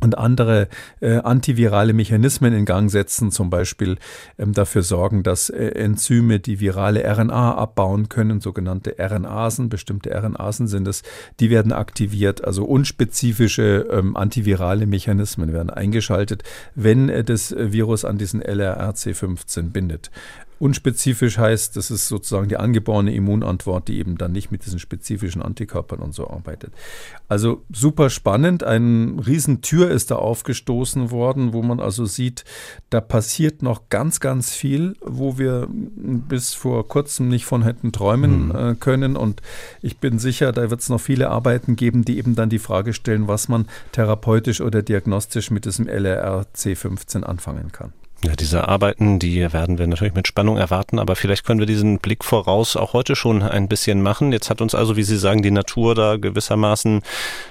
und andere äh, antivirale Mechanismen in Gang setzen, zum Beispiel ähm, dafür sorgen, dass äh, Enzyme, die virale RNA abbauen können, sogenannte RNasen, bestimmte RNasen sind es, die werden aktiviert, also unspezifische ähm, antivirale Mechanismen werden eingeschaltet, wenn äh, das Virus an diesen LRRC15 bindet. Unspezifisch heißt, das ist sozusagen die angeborene Immunantwort, die eben dann nicht mit diesen spezifischen Antikörpern und so arbeitet. Also super spannend. Eine Riesentür ist da aufgestoßen worden, wo man also sieht, da passiert noch ganz, ganz viel, wo wir bis vor kurzem nicht von hätten träumen mhm. äh, können. Und ich bin sicher, da wird es noch viele Arbeiten geben, die eben dann die Frage stellen, was man therapeutisch oder diagnostisch mit diesem LRRC15 anfangen kann. Ja, diese Arbeiten, die werden wir natürlich mit Spannung erwarten, aber vielleicht können wir diesen Blick voraus auch heute schon ein bisschen machen. Jetzt hat uns also, wie Sie sagen, die Natur da gewissermaßen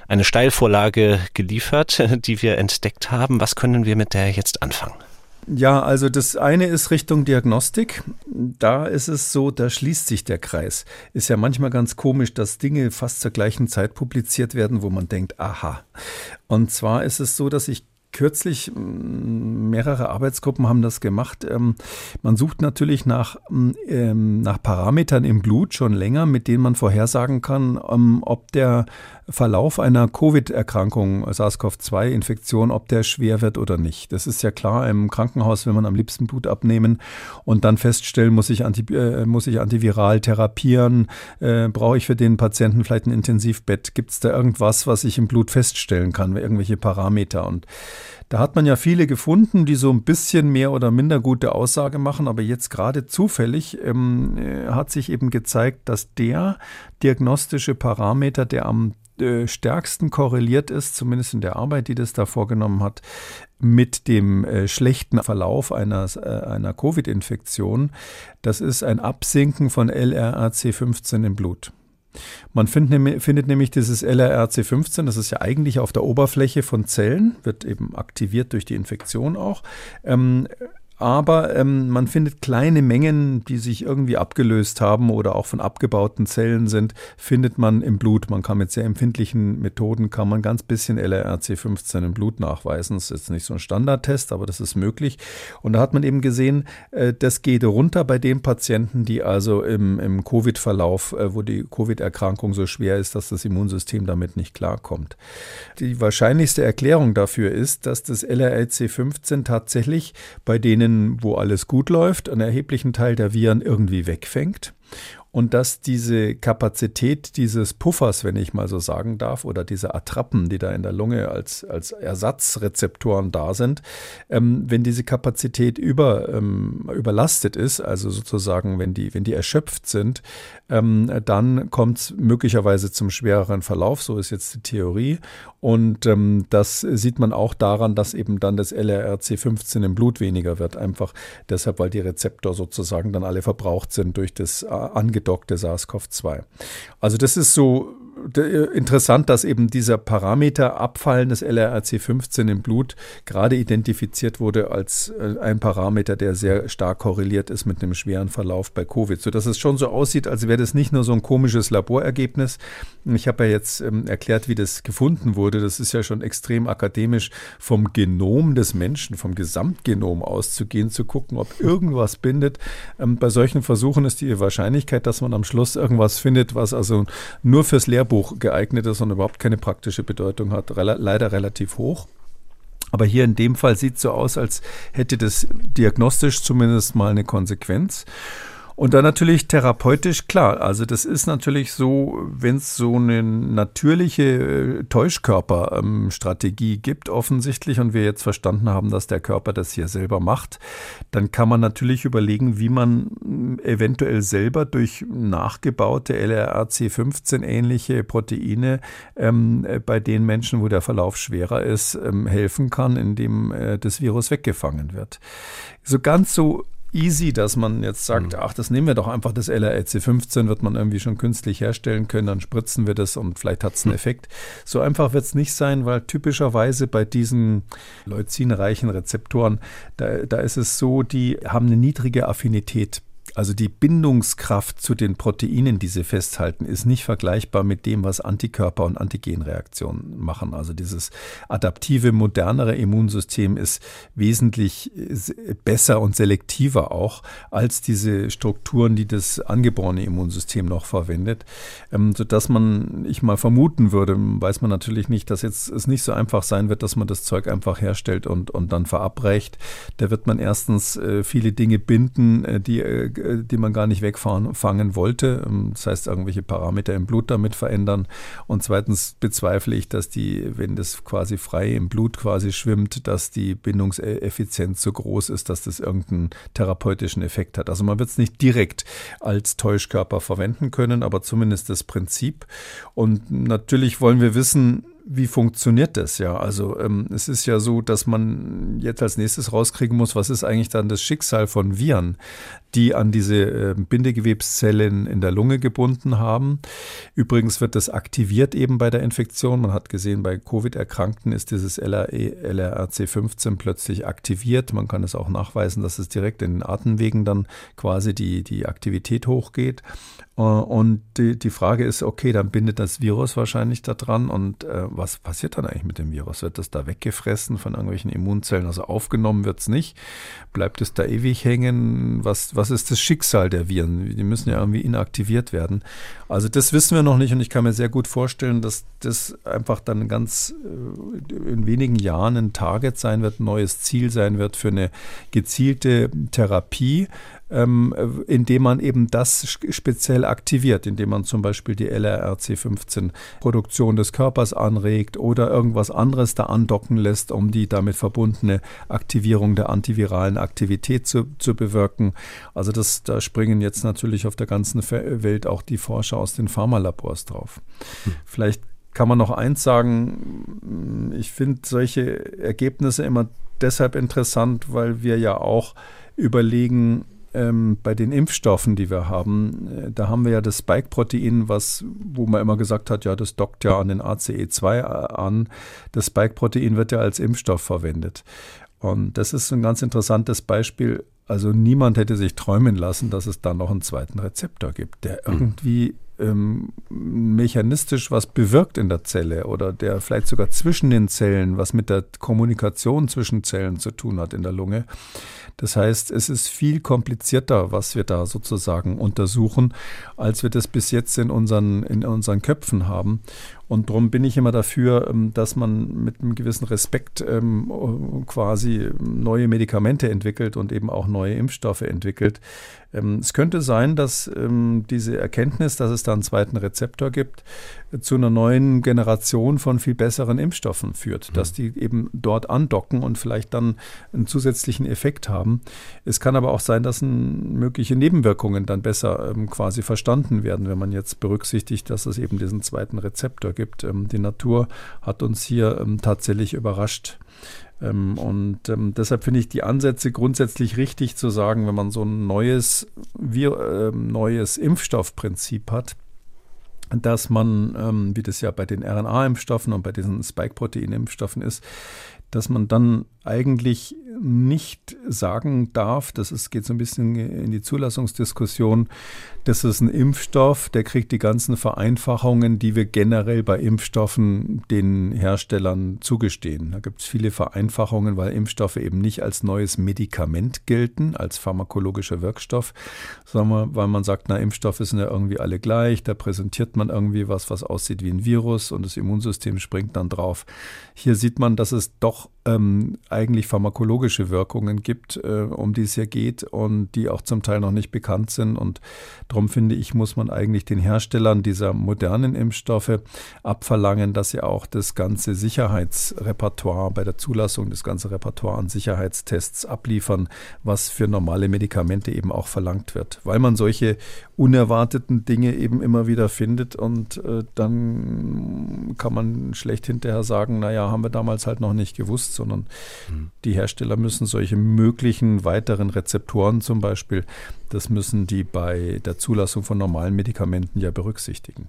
eine Steilvorlage geliefert, die wir entdeckt haben. Was können wir mit der jetzt anfangen? Ja, also das eine ist Richtung Diagnostik. Da ist es so, da schließt sich der Kreis. Ist ja manchmal ganz komisch, dass Dinge fast zur gleichen Zeit publiziert werden, wo man denkt, aha. Und zwar ist es so, dass ich kürzlich, mehrere Arbeitsgruppen haben das gemacht. Ähm, man sucht natürlich nach, ähm, nach Parametern im Blut schon länger, mit denen man vorhersagen kann, ähm, ob der Verlauf einer Covid-Erkrankung, SARS-CoV-2-Infektion, ob der schwer wird oder nicht. Das ist ja klar, im Krankenhaus will man am liebsten Blut abnehmen und dann feststellen, muss ich, anti, äh, muss ich antiviral therapieren, äh, brauche ich für den Patienten vielleicht ein Intensivbett, gibt es da irgendwas, was ich im Blut feststellen kann, irgendwelche Parameter und da hat man ja viele gefunden, die so ein bisschen mehr oder minder gute Aussage machen, aber jetzt gerade zufällig ähm, äh, hat sich eben gezeigt, dass der diagnostische Parameter, der am äh, stärksten korreliert ist, zumindest in der Arbeit, die das da vorgenommen hat, mit dem äh, schlechten Verlauf einer, einer Covid-Infektion, das ist ein Absinken von LRAC15 im Blut. Man find, findet nämlich dieses LRRC15, das ist ja eigentlich auf der Oberfläche von Zellen, wird eben aktiviert durch die Infektion auch. Ähm, aber ähm, man findet kleine Mengen, die sich irgendwie abgelöst haben oder auch von abgebauten Zellen sind, findet man im Blut. Man kann mit sehr empfindlichen Methoden kann man ganz bisschen LRRC15 im Blut nachweisen. Das ist jetzt nicht so ein Standardtest, aber das ist möglich. Und da hat man eben gesehen, äh, das geht runter bei den Patienten, die also im, im Covid-Verlauf, äh, wo die Covid-Erkrankung so schwer ist, dass das Immunsystem damit nicht klarkommt. Die wahrscheinlichste Erklärung dafür ist, dass das LRRC15 tatsächlich bei denen denen, wo alles gut läuft, einen erheblichen Teil der Viren irgendwie wegfängt und dass diese Kapazität dieses Puffers, wenn ich mal so sagen darf, oder diese Attrappen, die da in der Lunge als, als Ersatzrezeptoren da sind, ähm, wenn diese Kapazität über, ähm, überlastet ist, also sozusagen, wenn die, wenn die erschöpft sind, ähm, dann kommt es möglicherweise zum schwereren Verlauf, so ist jetzt die Theorie. Und ähm, das sieht man auch daran, dass eben dann das LRRC15 im Blut weniger wird, einfach deshalb, weil die Rezeptor sozusagen dann alle verbraucht sind durch das äh, angedockte SARS-CoV-2. Also das ist so interessant, dass eben dieser Parameter Abfallen des LRRC15 im Blut gerade identifiziert wurde als äh, ein Parameter, der sehr stark korreliert ist mit einem schweren Verlauf bei Covid, sodass es schon so aussieht, als wäre das nicht nur so ein komisches Laborergebnis. Ich habe ja jetzt ähm, erklärt, wie das gefunden wurde. Das ist ja schon extrem akademisch vom Genom des Menschen, vom Gesamtgenom auszugehen, zu gucken, ob irgendwas bindet. Ähm, bei solchen Versuchen ist die Wahrscheinlichkeit, dass man am Schluss irgendwas findet, was also nur fürs Lehrbuch Lehrbuch geeignet ist und überhaupt keine praktische Bedeutung hat, rel leider relativ hoch. Aber hier in dem Fall sieht es so aus, als hätte das diagnostisch zumindest mal eine Konsequenz. Und dann natürlich therapeutisch, klar, also das ist natürlich so, wenn es so eine natürliche äh, Täuschkörperstrategie ähm, gibt, offensichtlich, und wir jetzt verstanden haben, dass der Körper das hier selber macht, dann kann man natürlich überlegen, wie man mm, eventuell selber durch nachgebaute LRRC15 ähnliche Proteine ähm, äh, bei den Menschen, wo der Verlauf schwerer ist, ähm, helfen kann, indem äh, das Virus weggefangen wird. So ganz so easy, dass man jetzt sagt, mhm. ach, das nehmen wir doch einfach, das LRLC15 wird man irgendwie schon künstlich herstellen können, dann spritzen wir das und vielleicht hat es einen mhm. Effekt. So einfach wird es nicht sein, weil typischerweise bei diesen leucinreichen Rezeptoren, da, da ist es so, die haben eine niedrige Affinität also die Bindungskraft zu den Proteinen, die sie festhalten, ist nicht vergleichbar mit dem, was Antikörper und Antigenreaktionen machen. Also dieses adaptive, modernere Immunsystem ist wesentlich besser und selektiver auch als diese Strukturen, die das angeborene Immunsystem noch verwendet, ähm, sodass man, ich mal vermuten würde, weiß man natürlich nicht, dass jetzt es nicht so einfach sein wird, dass man das Zeug einfach herstellt und, und dann verabreicht. Da wird man erstens äh, viele Dinge binden, äh, die äh, äh, die man gar nicht wegfangen wollte. Ähm, das heißt, irgendwelche Parameter im Blut damit verändern. Und zweitens bezweifle ich, dass die, wenn das quasi frei im Blut quasi schwimmt, dass die Bindungseffizienz so groß ist, dass das irgendeinen therapeutischen Effekt hat. Also man wird es nicht direkt als Täuschkörper verwenden können, aber zumindest das Prinzip. Und natürlich wollen wir wissen, wie funktioniert das ja? Also ähm, es ist ja so, dass man jetzt als nächstes rauskriegen muss, was ist eigentlich dann das Schicksal von Viren, die an diese äh, Bindegewebszellen in der Lunge gebunden haben. Übrigens wird das aktiviert eben bei der Infektion. Man hat gesehen, bei Covid-Erkrankten ist dieses LRE, LRRC15 plötzlich aktiviert. Man kann es auch nachweisen, dass es direkt in den Atemwegen dann quasi die, die Aktivität hochgeht. Äh, und die, die Frage ist, okay, dann bindet das Virus wahrscheinlich da dran. Und äh, was passiert dann eigentlich mit dem Virus? Wird das da weggefressen von irgendwelchen Immunzellen? Also aufgenommen wird es nicht. Bleibt es da ewig hängen? Was, was ist das Schicksal der Viren? Die müssen ja irgendwie inaktiviert werden. Also das wissen wir noch nicht. Und ich kann mir sehr gut vorstellen, dass das einfach dann ganz äh, in wenigen Jahren ein Target sein wird, ein neues Ziel sein wird für eine gezielte Therapie ähm, indem man eben das speziell aktiviert, indem man zum Beispiel die LRRC15-Produktion des Körpers anregt oder irgendwas anderes da andocken lässt, um die damit verbundene Aktivierung der antiviralen Aktivität zu, zu bewirken. Also das, da springen jetzt natürlich auf der ganzen Welt auch die Forscher aus den Pharmalabors drauf. Hm. Vielleicht kann man noch eins sagen, ich finde solche Ergebnisse immer deshalb interessant, weil wir ja auch überlegen, ähm, bei den Impfstoffen, die wir haben, äh, da haben wir ja das Spike-Protein, was, wo man immer gesagt hat, ja, das dockt ja an den ACE2 äh, an. Das Spike-Protein wird ja als Impfstoff verwendet. Und das ist ein ganz interessantes Beispiel. Also niemand hätte sich träumen lassen, dass es da noch einen zweiten Rezeptor gibt, der hm. irgendwie ähm, mechanistisch was bewirkt in der Zelle oder der vielleicht sogar zwischen den Zellen, was mit der Kommunikation zwischen Zellen zu tun hat in der Lunge. Das heißt, es ist viel komplizierter, was wir da sozusagen untersuchen, als wir das bis jetzt in unseren, in unseren Köpfen haben. Und darum bin ich immer dafür, ähm, dass man mit einem gewissen Respekt ähm, quasi neue Medikamente entwickelt und eben auch neue Impfstoffe entwickelt. Ähm, es könnte sein, dass diese Erkenntnis, dass es da einen zweiten Rezeptor gibt, zu einer neuen Generation von viel besseren Impfstoffen führt, mhm. dass die eben dort andocken und vielleicht dann einen zusätzlichen Effekt haben. Es kann aber auch sein, dass mögliche Nebenwirkungen dann besser quasi verstanden werden, wenn man jetzt berücksichtigt, dass es eben diesen zweiten Rezeptor gibt. Ähm, die Natur hat uns hier ähm, tatsächlich überrascht. Ähm, und deshalb finde ich die Ansätze grundsätzlich richtig zu sagen, wenn man so ein neues, neues Impfstoffprinzip hat, dass man, wie das ja bei den RNA-Impfstoffen und bei diesen Spike-Protein-Impfstoffen ist, dass man dann eigentlich nicht sagen darf, das ist, geht so ein bisschen in die Zulassungsdiskussion, das ist ein Impfstoff, der kriegt die ganzen Vereinfachungen, die wir generell bei Impfstoffen den Herstellern zugestehen. Da gibt es viele Vereinfachungen, weil Impfstoffe eben nicht als neues Medikament gelten, als pharmakologischer Wirkstoff, sondern weil man sagt, na, Impfstoffe sind ja irgendwie alle gleich, da präsentiert man irgendwie was, was aussieht wie ein Virus und das Immunsystem springt dann drauf. Hier sieht man, dass es doch ähm, eigentlich pharmakologische Wirkungen gibt, äh, um die es hier geht und die auch zum Teil noch nicht bekannt sind. Und darum finde ich, muss man eigentlich den Herstellern dieser modernen Impfstoffe abverlangen, dass sie auch das ganze Sicherheitsrepertoire bei der Zulassung, das ganze Repertoire an Sicherheitstests abliefern, was für normale Medikamente eben auch verlangt wird, weil man solche unerwarteten Dinge eben immer wieder findet und äh, dann kann man schlecht hinterher sagen, naja, haben wir damals halt noch nicht gewusst, sondern mhm. die Hersteller müssen solche möglichen weiteren Rezeptoren zum Beispiel, das müssen die bei der Zulassung von normalen Medikamenten ja berücksichtigen.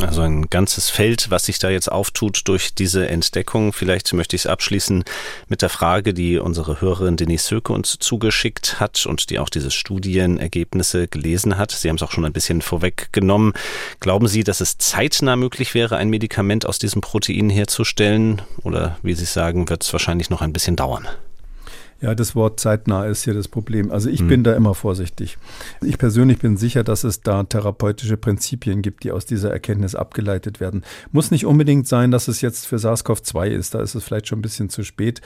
Also ein ganzes Feld, was sich da jetzt auftut durch diese Entdeckung. Vielleicht möchte ich es abschließen mit der Frage, die unsere Hörerin Denise Söke uns zugeschickt hat und die auch diese Studienergebnisse gelesen hat. Sie haben es auch schon ein bisschen vorweggenommen. Glauben Sie, dass es zeitnah möglich wäre, ein Medikament aus diesem Protein herzustellen? Oder wie Sie sagen, wird es wahrscheinlich noch ein bisschen dauern? Ja, das Wort zeitnah ist hier das Problem. Also ich hm. bin da immer vorsichtig. Ich persönlich bin sicher, dass es da therapeutische Prinzipien gibt, die aus dieser Erkenntnis abgeleitet werden. Muss nicht unbedingt sein, dass es jetzt für SARS-CoV-2 ist. Da ist es vielleicht schon ein bisschen zu spät.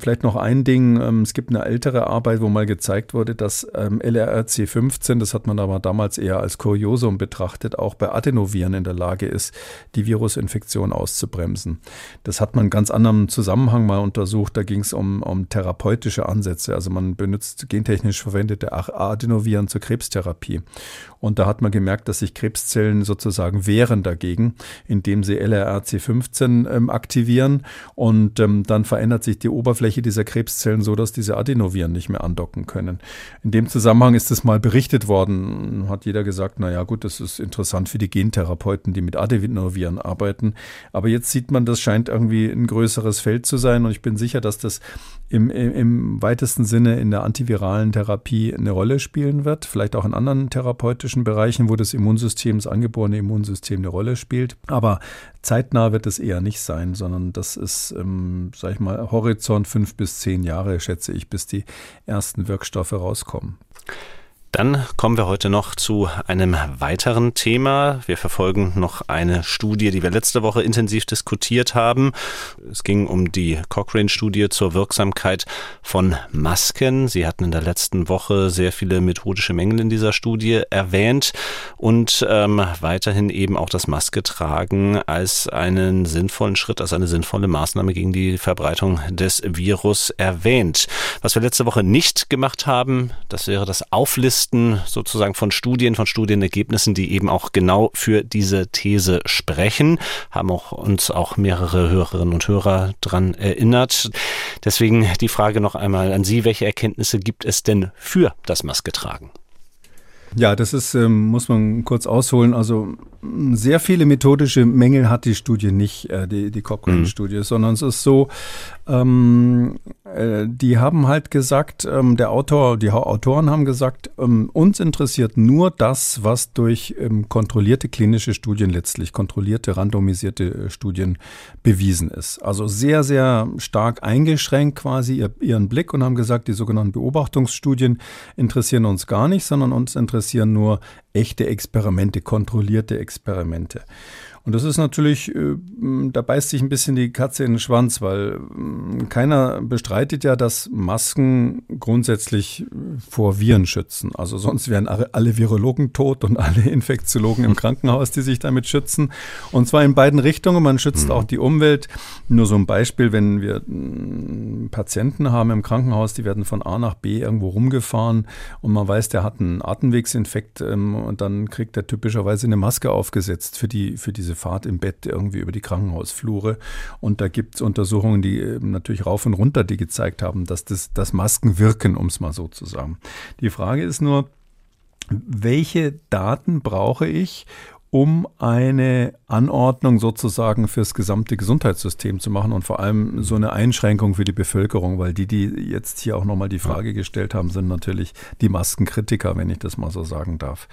Vielleicht noch ein Ding. Ähm, es gibt eine ältere Arbeit, wo mal gezeigt wurde, dass ähm, LRRC15, das hat man aber damals eher als Kuriosum betrachtet, auch bei Adenoviren in der Lage ist, die Virusinfektion auszubremsen. Das hat man in ganz anderem Zusammenhang mal untersucht. Da ging es um, um Therapeuten therapeutische Ansätze. Also man benutzt gentechnisch verwendete Adenoviren zur Krebstherapie. Und da hat man gemerkt, dass sich Krebszellen sozusagen wehren dagegen, indem sie LRRC15 ähm, aktivieren. Und ähm, dann verändert sich die Oberfläche dieser Krebszellen so, dass diese Adenoviren nicht mehr andocken können. In dem Zusammenhang ist es mal berichtet worden, hat jeder gesagt, na ja, gut, das ist interessant für die Gentherapeuten, die mit Adenoviren arbeiten. Aber jetzt sieht man, das scheint irgendwie ein größeres Feld zu sein. Und ich bin sicher, dass das im, im weitesten Sinne in der antiviralen Therapie eine Rolle spielen wird, vielleicht auch in anderen therapeutischen Bereichen, wo das Immunsystem, das angeborene Immunsystem eine Rolle spielt. Aber zeitnah wird es eher nicht sein, sondern das ist, ähm, sag ich mal, Horizont fünf bis zehn Jahre, schätze ich, bis die ersten Wirkstoffe rauskommen. Dann kommen wir heute noch zu einem weiteren Thema. Wir verfolgen noch eine Studie, die wir letzte Woche intensiv diskutiert haben. Es ging um die Cochrane-Studie zur Wirksamkeit von Masken. Sie hatten in der letzten Woche sehr viele methodische Mängel in dieser Studie erwähnt und ähm, weiterhin eben auch das Maske tragen als einen sinnvollen Schritt, als eine sinnvolle Maßnahme gegen die Verbreitung des Virus erwähnt. Was wir letzte Woche nicht gemacht haben, das wäre das Auflisten Listen sozusagen von Studien, von Studienergebnissen, die eben auch genau für diese These sprechen, haben auch uns auch mehrere Hörerinnen und Hörer dran erinnert. Deswegen die Frage noch einmal an Sie, welche Erkenntnisse gibt es denn für das Masketragen? Ja, das ist, ähm, muss man kurz ausholen. Also sehr viele methodische Mängel hat die Studie nicht, äh, die, die Cochrane-Studie, mhm. sondern es ist so, ähm, äh, die haben halt gesagt, ähm, der Autor, die Autoren haben gesagt, ähm, uns interessiert nur das, was durch ähm, kontrollierte klinische Studien letztlich, kontrollierte, randomisierte äh, Studien bewiesen ist. Also sehr, sehr stark eingeschränkt quasi ihr, ihren Blick und haben gesagt, die sogenannten Beobachtungsstudien interessieren uns gar nicht, sondern uns interessieren nur echte Experimente, kontrollierte Experimente. Und das ist natürlich, äh, da beißt sich ein bisschen die Katze in den Schwanz, weil keiner bestreitet ja, dass Masken grundsätzlich vor Viren schützen. Also sonst wären alle Virologen tot und alle Infektiologen im Krankenhaus, die sich damit schützen. Und zwar in beiden Richtungen. Man schützt mhm. auch die Umwelt. Nur so ein Beispiel, wenn wir Patienten haben im Krankenhaus, die werden von A nach B irgendwo rumgefahren und man weiß, der hat einen Atemwegsinfekt ähm, und dann kriegt er typischerweise eine Maske aufgesetzt für die, für diese diese Fahrt im Bett irgendwie über die Krankenhausflure. Und da gibt es Untersuchungen, die natürlich rauf und runter, die gezeigt haben, dass das, dass Masken wirken, um es mal so zu sagen. Die Frage ist nur, welche Daten brauche ich, um eine Anordnung sozusagen fürs gesamte Gesundheitssystem zu machen und vor allem so eine Einschränkung für die Bevölkerung, weil die, die jetzt hier auch nochmal die Frage gestellt haben, sind natürlich die Maskenkritiker, wenn ich das mal so sagen darf.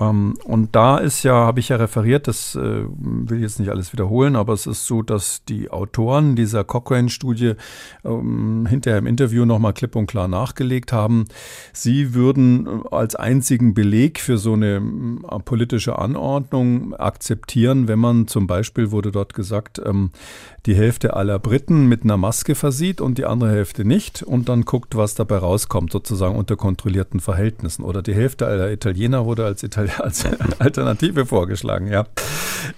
Ähm, und da ist ja, habe ich ja referiert, das äh, will ich jetzt nicht alles wiederholen, aber es ist so, dass die Autoren dieser Cochrane-Studie ähm, hinterher im Interview nochmal klipp und klar nachgelegt haben. Sie würden äh, als einzigen Beleg für so eine äh, politische Anordnung akzeptieren, wenn man zum Beispiel, wurde dort gesagt, ähm, die Hälfte aller Briten mit einer Maske versieht und die andere Hälfte nicht und dann guckt, was dabei rauskommt, sozusagen unter kontrollierten Verhältnissen. Oder die Hälfte aller Italiener wurde als, Italiener als Alternative vorgeschlagen, ja.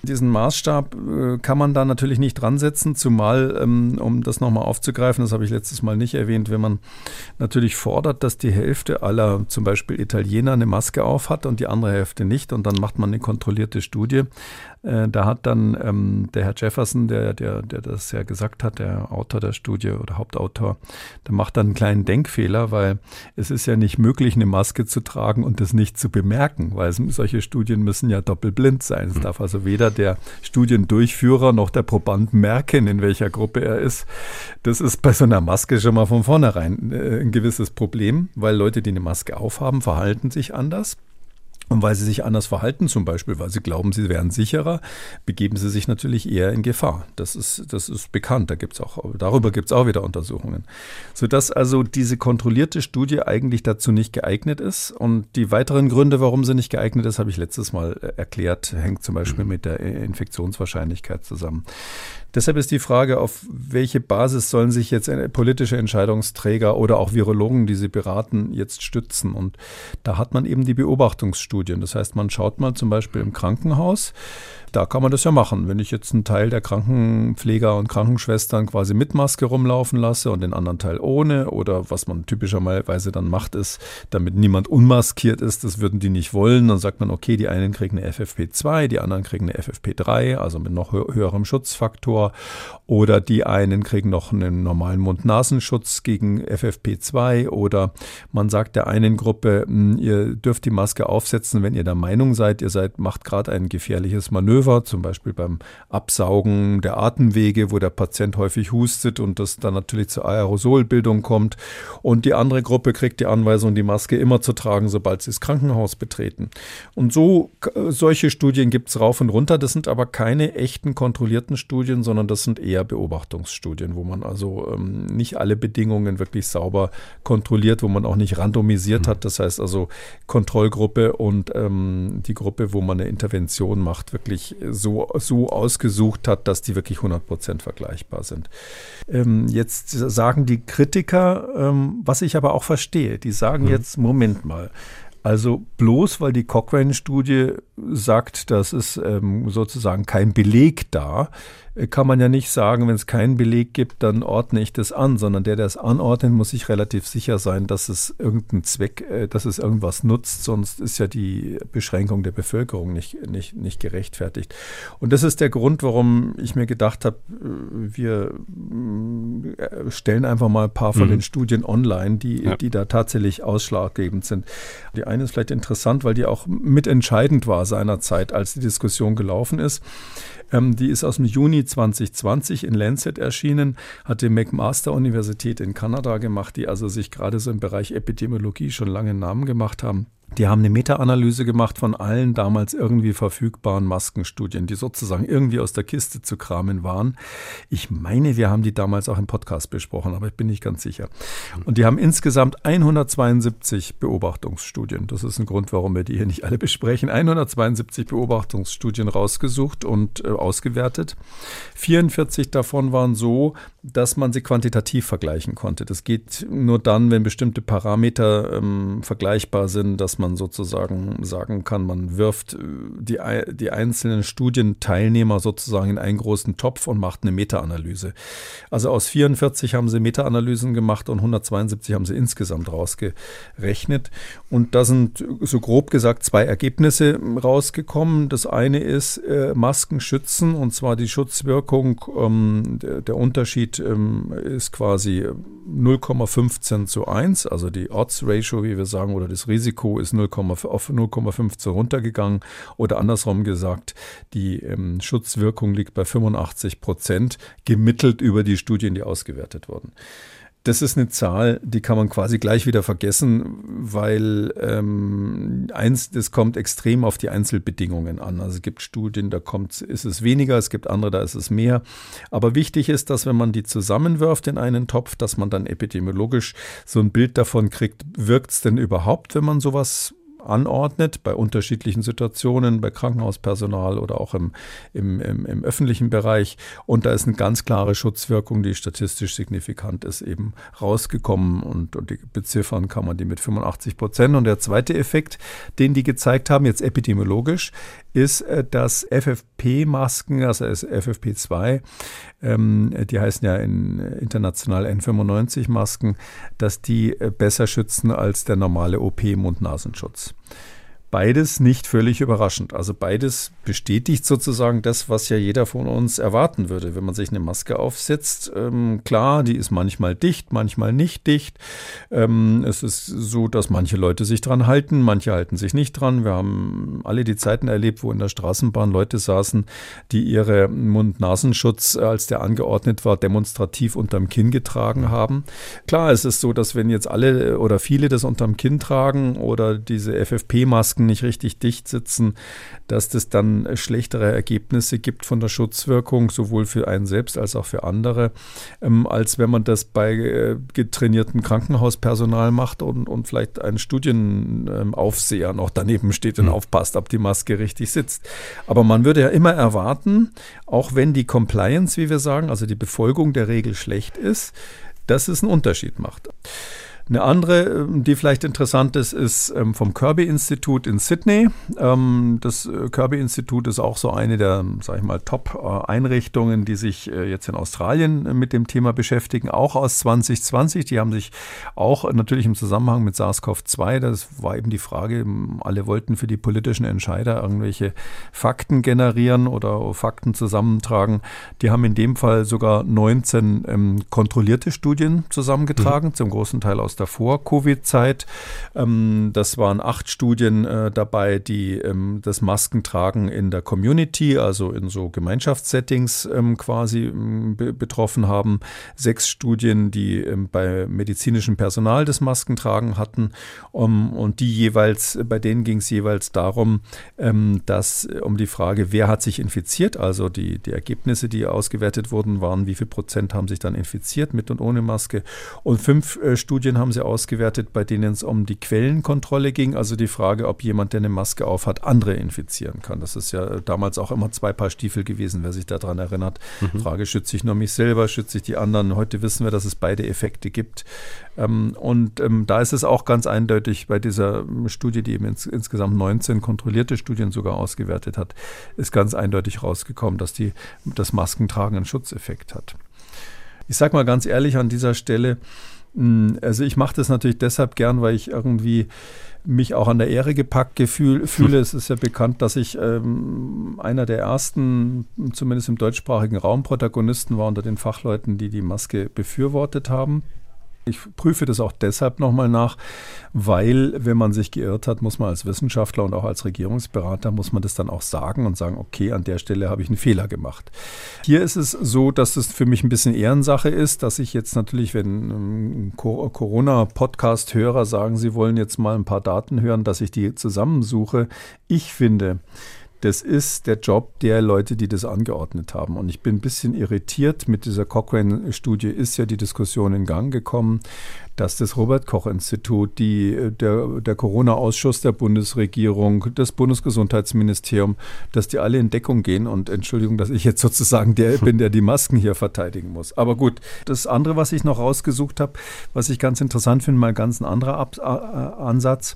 Diesen Maßstab äh, kann man da natürlich nicht dran setzen, zumal, ähm, um das nochmal aufzugreifen, das habe ich letztes Mal nicht erwähnt, wenn man natürlich fordert, dass die Hälfte aller zum Beispiel Italiener eine Maske auf hat und die andere Hälfte nicht und dann macht man eine kontrollierte Studie, äh, da hat dann ähm, der Herr Jefferson, der, der, der das ja gesagt hat, der Autor der Studie oder Hauptautor, der macht dann einen kleinen Denkfehler, weil es ist ja nicht möglich, eine Maske zu tragen und das nicht zu bemerken, weil es, solche Studien müssen ja doppelblind sein. Es hm. darf also weder der Studiendurchführer noch der Proband merken, in welcher Gruppe er ist. Das ist bei so einer Maske schon mal von vornherein äh, ein gewisses Problem, weil Leute, die eine Maske aufhaben, verhalten sich anders. Und weil sie sich anders verhalten, zum Beispiel, weil sie glauben, sie wären sicherer, begeben sie sich natürlich eher in Gefahr. Das ist, das ist bekannt. Da gibt's auch, darüber gibt es auch wieder Untersuchungen. Sodass also diese kontrollierte Studie eigentlich dazu nicht geeignet ist. Und die weiteren Gründe, warum sie nicht geeignet ist, habe ich letztes Mal äh, erklärt, hängt zum Beispiel mit der Infektionswahrscheinlichkeit zusammen. Deshalb ist die Frage, auf welche Basis sollen sich jetzt politische Entscheidungsträger oder auch Virologen, die sie beraten, jetzt stützen? Und da hat man eben die Beobachtungsstudien. Das heißt, man schaut mal zum Beispiel im Krankenhaus, da kann man das ja machen. Wenn ich jetzt einen Teil der Krankenpfleger und Krankenschwestern quasi mit Maske rumlaufen lasse und den anderen Teil ohne oder was man typischerweise dann macht, ist, damit niemand unmaskiert ist, das würden die nicht wollen, dann sagt man, okay, die einen kriegen eine FFP2, die anderen kriegen eine FFP3, also mit noch höherem Schutzfaktor oder die einen kriegen noch einen normalen Mund-Nasenschutz gegen FFP2 oder man sagt der einen Gruppe, hm, ihr dürft die Maske aufsetzen, wenn ihr der Meinung seid, ihr seid, macht gerade ein gefährliches Manöver Manöver, zum Beispiel beim Absaugen der Atemwege, wo der Patient häufig hustet und das dann natürlich zur Aerosolbildung kommt. Und die andere Gruppe kriegt die Anweisung, die Maske immer zu tragen, sobald sie das Krankenhaus betreten. Und so, solche Studien gibt es rauf und runter. Das sind aber keine echten kontrollierten Studien, sondern das sind eher Beobachtungsstudien, wo man also ähm, nicht alle Bedingungen wirklich sauber kontrolliert, wo man auch nicht randomisiert mhm. hat. Das heißt also Kontrollgruppe und ähm, die Gruppe, wo man eine Intervention macht, wirklich so, so ausgesucht hat, dass die wirklich 100% vergleichbar sind. Ähm, jetzt sagen die Kritiker, ähm, was ich aber auch verstehe, die sagen mhm. jetzt, Moment mal, also bloß weil die Cochrane-Studie sagt, dass es ähm, sozusagen kein Beleg da, kann man ja nicht sagen, wenn es keinen Beleg gibt, dann ordne ich das an, sondern der, der es anordnet, muss sich relativ sicher sein, dass es irgendeinen Zweck, äh, dass es irgendwas nutzt, sonst ist ja die Beschränkung der Bevölkerung nicht, nicht, nicht gerechtfertigt. Und das ist der Grund, warum ich mir gedacht habe, äh, wir stellen einfach mal ein paar von mhm. den Studien online, die, ja. die da tatsächlich ausschlaggebend sind. Die eine ist vielleicht interessant, weil die auch mitentscheidend war seinerzeit, als die Diskussion gelaufen ist. Ähm, die ist aus dem Juni 2020 in Lancet erschienen, hat die McMaster-Universität in Kanada gemacht, die also sich gerade so im Bereich Epidemiologie schon lange Namen gemacht haben. Die haben eine Meta-Analyse gemacht von allen damals irgendwie verfügbaren Maskenstudien, die sozusagen irgendwie aus der Kiste zu kramen waren. Ich meine, wir haben die damals auch im Podcast besprochen, aber ich bin nicht ganz sicher. Und die haben insgesamt 172 Beobachtungsstudien. Das ist ein Grund, warum wir die hier nicht alle besprechen. 172 Beobachtungsstudien rausgesucht und äh, ausgewertet. 44 davon waren so, dass man sie quantitativ vergleichen konnte. Das geht nur dann, wenn bestimmte Parameter ähm, vergleichbar sind, dass man sozusagen sagen kann, man wirft äh, die, die einzelnen Studienteilnehmer sozusagen in einen großen Topf und macht eine Meta-Analyse. Also aus 44 haben sie Meta-Analysen gemacht und 172 haben sie insgesamt rausgerechnet. Und da sind so grob gesagt zwei Ergebnisse rausgekommen. Das eine ist äh, Masken schützen und zwar die Schutzwirkung, ähm, der, der Unterschied ähm, ist quasi 0,15 zu 1, also die Odds-Ratio, wie wir sagen, oder das Risiko ist 0, auf 0,15 runtergegangen. Oder andersrum gesagt, die ähm, Schutzwirkung liegt bei 85 Prozent, gemittelt über die Studien, die ausgewertet wurden das ist eine Zahl, die kann man quasi gleich wieder vergessen, weil ähm, eins, das kommt extrem auf die Einzelbedingungen an. Also es gibt Studien, da kommt, ist es weniger, es gibt andere, da ist es mehr. Aber wichtig ist, dass wenn man die zusammenwirft in einen Topf, dass man dann epidemiologisch so ein Bild davon kriegt, wirkt es denn überhaupt, wenn man sowas anordnet, bei unterschiedlichen Situationen, bei Krankenhauspersonal oder auch im, im, im, im öffentlichen Bereich. Und da ist eine ganz klare Schutzwirkung, die statistisch signifikant ist, eben rausgekommen. Und, und die beziffern kann man die mit 85 Prozent. Und der zweite Effekt, den die gezeigt haben, jetzt epidemiologisch, ist, äh, dass FFP-Masken, also FFP2, ähm, die heißen ja in, international N95-Masken, dass die äh, besser schützen als der normale OP-Mund-Nasenschutz. Beides nicht völlig überraschend. Also beides bestätigt sozusagen das, was ja jeder von uns erwarten würde, wenn man sich eine Maske aufsetzt. Ähm, klar, die ist manchmal dicht, manchmal nicht dicht. Ähm, es ist so, dass manche Leute sich dran halten, manche halten sich nicht dran. Wir haben alle die Zeiten erlebt, wo in der Straßenbahn Leute saßen, die ihre Mund-Nasenschutz, äh, als der angeordnet war, demonstrativ unterm Kinn getragen haben. Klar, es ist so, dass wenn jetzt alle oder viele das unterm Kinn tragen oder diese FFP-Masken Nicht richtig dicht sitzen, dass das dann schlechtere Ergebnisse gibt von der Schutzwirkung, sowohl für einen selbst als auch für andere, ähm, als wenn man das bei äh, getrainiertem Krankenhauspersonal macht und, und vielleicht ein Studienaufseher noch daneben steht und mhm. aufpasst, ob die Maske richtig sitzt. Aber man würde ja immer erwarten, auch wenn die Compliance, wie wir sagen, also die Befolgung der Regel schlecht ist, dass es einen Unterschied macht. Eine andere, ähm, die vielleicht interessant ist, ist ähm, vom Kirby-Institut in Sydney. Ähm, das äh, Kirby-Institut ist auch so eine der, sag ich mal, Top-Einrichtungen, die sich äh, jetzt in Australien äh, mit dem Thema beschäftigen, auch aus 2020. Die haben sich auch natürlich im Zusammenhang mit SARS-CoV-2, das war eben die Frage, alle wollten für die politischen Entscheider irgendwelche Fakten generieren oder Fakten zusammentragen. Die haben in dem Fall sogar 19 kontrollierte Studien zusammengetragen, mhm. zum großen Teil aus der Vor-Covid-Zeit. Ähm, das waren acht Studien äh, dabei, die ähm, das Maskentragen in der Community, also in so Gemeinschaftssettings ähm, quasi betroffen haben. Sechs Studien, die bei medizinischem Personal das Maskentragen hatten. und die jeweils, bei denen ging es jeweils darum, dass um die Frage, wer hat sich infiziert, also die, die Ergebnisse, die ausgewertet wurden, waren, wie viel Prozent haben sich dann infiziert mit und ohne Maske. Und fünf äh, Studien haben haben sie ausgewertet, bei denen es um die Quellenkontrolle ging, also die Frage, ob jemand, der eine Maske aufhat, andere infizieren kann. Das ist ja damals auch immer zwei Paar Stiefel gewesen, wer sich daran erinnert. Mhm. Frage, schütze ich nur mich selber, schütze ich die anderen? Heute wissen wir, dass es beide Effekte gibt. Ähm, und ähm, da ist es auch ganz eindeutig bei dieser Studie, die eben ins, insgesamt 19 kontrollierte Studien sogar ausgewertet hat, ist ganz eindeutig rausgekommen, dass die, das Maskentragen einen Schutzeffekt hat. Ich sage mal ganz ehrlich an dieser Stelle, also ich mache das natürlich deshalb gern, weil ich irgendwie mich auch an der Ehre gepackt gefühl, fühle. Es ist ja bekannt, dass ich ähm, einer der ersten, zumindest im deutschsprachigen Raum, Protagonisten war unter den Fachleuten, die die Maske befürwortet haben. Ich prüfe das auch deshalb nochmal nach, weil, wenn man sich geirrt hat, muss man als Wissenschaftler und auch als Regierungsberater, muss man das dann auch sagen und sagen, okay, an der Stelle habe ich einen Fehler gemacht. Hier ist es so, dass es für mich ein bisschen Ehrensache ist, dass ich jetzt natürlich, wenn Corona-Podcast-Hörer sagen, sie wollen jetzt mal ein paar Daten hören, dass ich die zusammensuche. Ich finde, das ist der Job der Leute, die das angeordnet haben. Und ich bin ein bisschen irritiert. Mit dieser Cochrane-Studie ist ja die Diskussion in Gang gekommen, dass das Robert-Koch-Institut, der, der Corona-Ausschuss der Bundesregierung, das Bundesgesundheitsministerium, dass die alle in Deckung gehen. Und Entschuldigung, dass ich jetzt sozusagen der bin, der die Masken hier verteidigen muss. Aber gut, das andere, was ich noch rausgesucht habe, was ich ganz interessant finde, mal ganz ein anderer Ab Ansatz.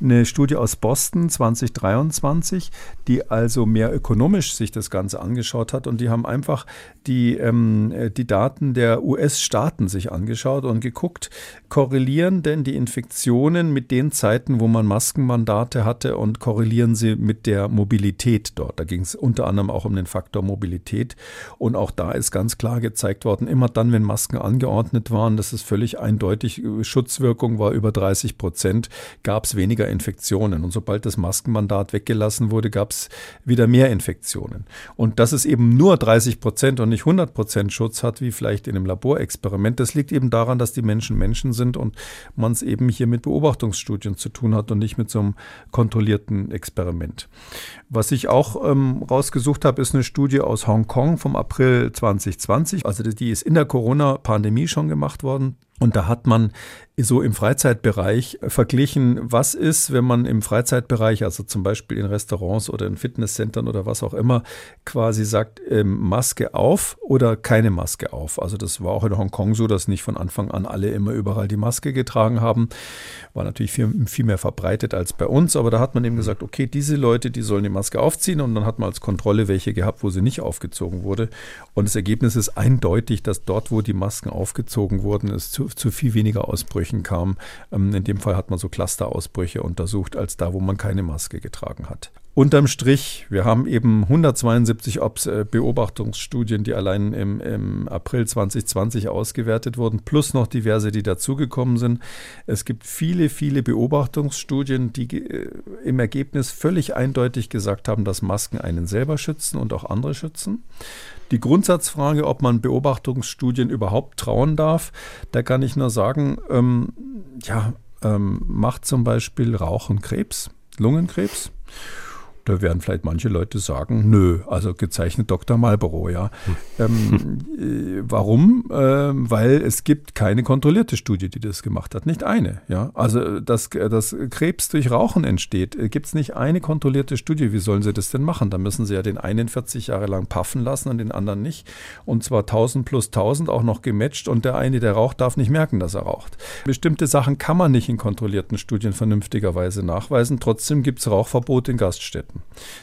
Eine Studie aus Boston 2023, die also mehr ökonomisch sich das Ganze angeschaut hat. Und die haben einfach die, ähm, die Daten der US-Staaten sich angeschaut und geguckt, korrelieren denn die Infektionen mit den Zeiten, wo man Maskenmandate hatte und korrelieren sie mit der Mobilität dort? Da ging es unter anderem auch um den Faktor Mobilität. Und auch da ist ganz klar gezeigt worden, immer dann, wenn Masken angeordnet waren, das ist völlig eindeutig, Schutzwirkung war über 30 Prozent, gab es weniger Infektionen. Und sobald das Maskenmandat weggelassen wurde, gab es wieder mehr Infektionen. Und dass es eben nur 30 Prozent und nicht 100 Prozent Schutz hat, wie vielleicht in einem Laborexperiment, das liegt eben daran, dass die Menschen Menschen sind und man es eben hier mit Beobachtungsstudien zu tun hat und nicht mit so einem kontrollierten Experiment. Was ich auch ähm, rausgesucht habe, ist eine Studie aus Hongkong vom April 2020. Also die ist in der Corona-Pandemie schon gemacht worden. Und da hat man so im Freizeitbereich verglichen, was ist, wenn man im Freizeitbereich, also zum Beispiel in Restaurants oder in Fitnesscentern oder was auch immer, quasi sagt, ähm, Maske auf oder keine Maske auf. Also das war auch in Hongkong so, dass nicht von Anfang an alle immer überall die Maske getragen haben. War natürlich viel, viel mehr verbreitet als bei uns, aber da hat man eben gesagt, okay, diese Leute, die sollen die Maske aufziehen und dann hat man als Kontrolle welche gehabt, wo sie nicht aufgezogen wurde. Und das Ergebnis ist eindeutig, dass dort, wo die Masken aufgezogen wurden, es zu, zu viel weniger Ausbrüchen kam. Ähm, in dem Fall hat man so Clusterausbrüche untersucht, als da, wo man keine Maske getragen hat. Unterm Strich, wir haben eben 172 äh, Beobachtungsstudien, die allein im, im, April 2020 ausgewertet wurden, plus noch diverse, die dazugekommen sind. Es gibt viele, viele Beobachtungsstudien, die äh, im Ergebnis völlig eindeutig gesagt haben, dass Masken einen selber schützen und auch andere schützen. Die Grundsatzfrage, ob man Beobachtungsstudien überhaupt trauen darf, da kann ich nur sagen, ähm, ja, ähm, macht zum Beispiel Rauchen Krebs, Lungenkrebs. Da werden vielleicht manche Leute sagen, nö, also gezeichnet Dr. Marlboro, ja. Hm. Ähm, äh, warum? Ähm, weil es gibt keine kontrollierte Studie, die das gemacht hat. Nicht eine, ja. Also, dass, dass Krebs durch Rauchen entsteht, äh, gibt es nicht eine kontrollierte Studie. Wie sollen sie das denn machen? Da müssen sie ja den einen 40 Jahre lang paffen lassen und den anderen nicht. Und zwar 1000 plus 1000 auch noch gematcht und der eine, der raucht, darf nicht merken, dass er raucht. Bestimmte Sachen kann man nicht in kontrollierten Studien vernünftigerweise nachweisen. Trotzdem gibt es Rauchverbot in Gaststätten.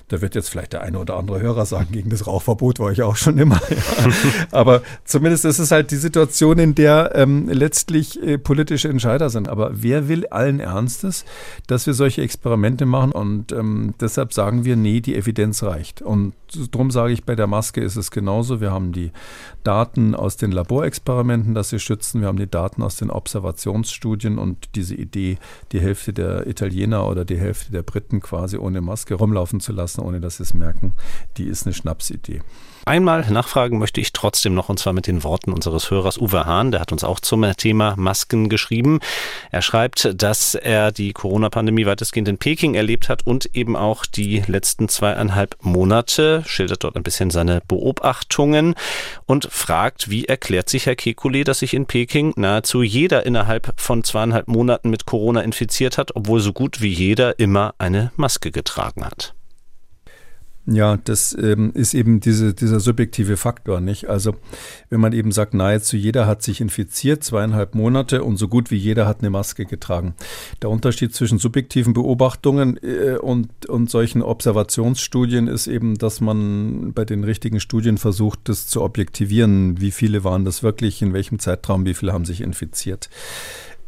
Da wird jetzt vielleicht der eine oder andere Hörer sagen, gegen das Rauchverbot war ich auch schon immer. Ja. Aber zumindest ist es halt die Situation, in der ähm, letztlich äh, politische Entscheider sind. Aber wer will allen Ernstes, dass wir solche Experimente machen? Und ähm, deshalb sagen wir, nee, die Evidenz reicht. Und darum sage ich, bei der Maske ist es genauso. Wir haben die Daten aus den Laborexperimenten, dass sie schützen. Wir haben die Daten aus den Observationsstudien und diese Idee, die Hälfte der Italiener oder die Hälfte der Briten quasi ohne Maske rumlaufen zu lassen, ohne dass sie es merken, die ist eine Schnapsidee. Einmal nachfragen möchte ich trotzdem noch, und zwar mit den Worten unseres Hörers Uwe Hahn. Der hat uns auch zum Thema Masken geschrieben. Er schreibt, dass er die Corona-Pandemie weitestgehend in Peking erlebt hat und eben auch die letzten zweieinhalb Monate, schildert dort ein bisschen seine Beobachtungen und fragt, wie erklärt sich Herr Kekulé, dass sich in Peking nahezu jeder innerhalb von zweieinhalb Monaten mit Corona infiziert hat, obwohl so gut wie jeder immer eine Maske getragen hat. Ja, das ähm, ist eben diese, dieser subjektive Faktor, nicht? Also, wenn man eben sagt, nahezu jeder hat sich infiziert, zweieinhalb Monate und so gut wie jeder hat eine Maske getragen. Der Unterschied zwischen subjektiven Beobachtungen äh, und, und solchen Observationsstudien ist eben, dass man bei den richtigen Studien versucht, das zu objektivieren. Wie viele waren das wirklich, in welchem Zeitraum, wie viele haben sich infiziert.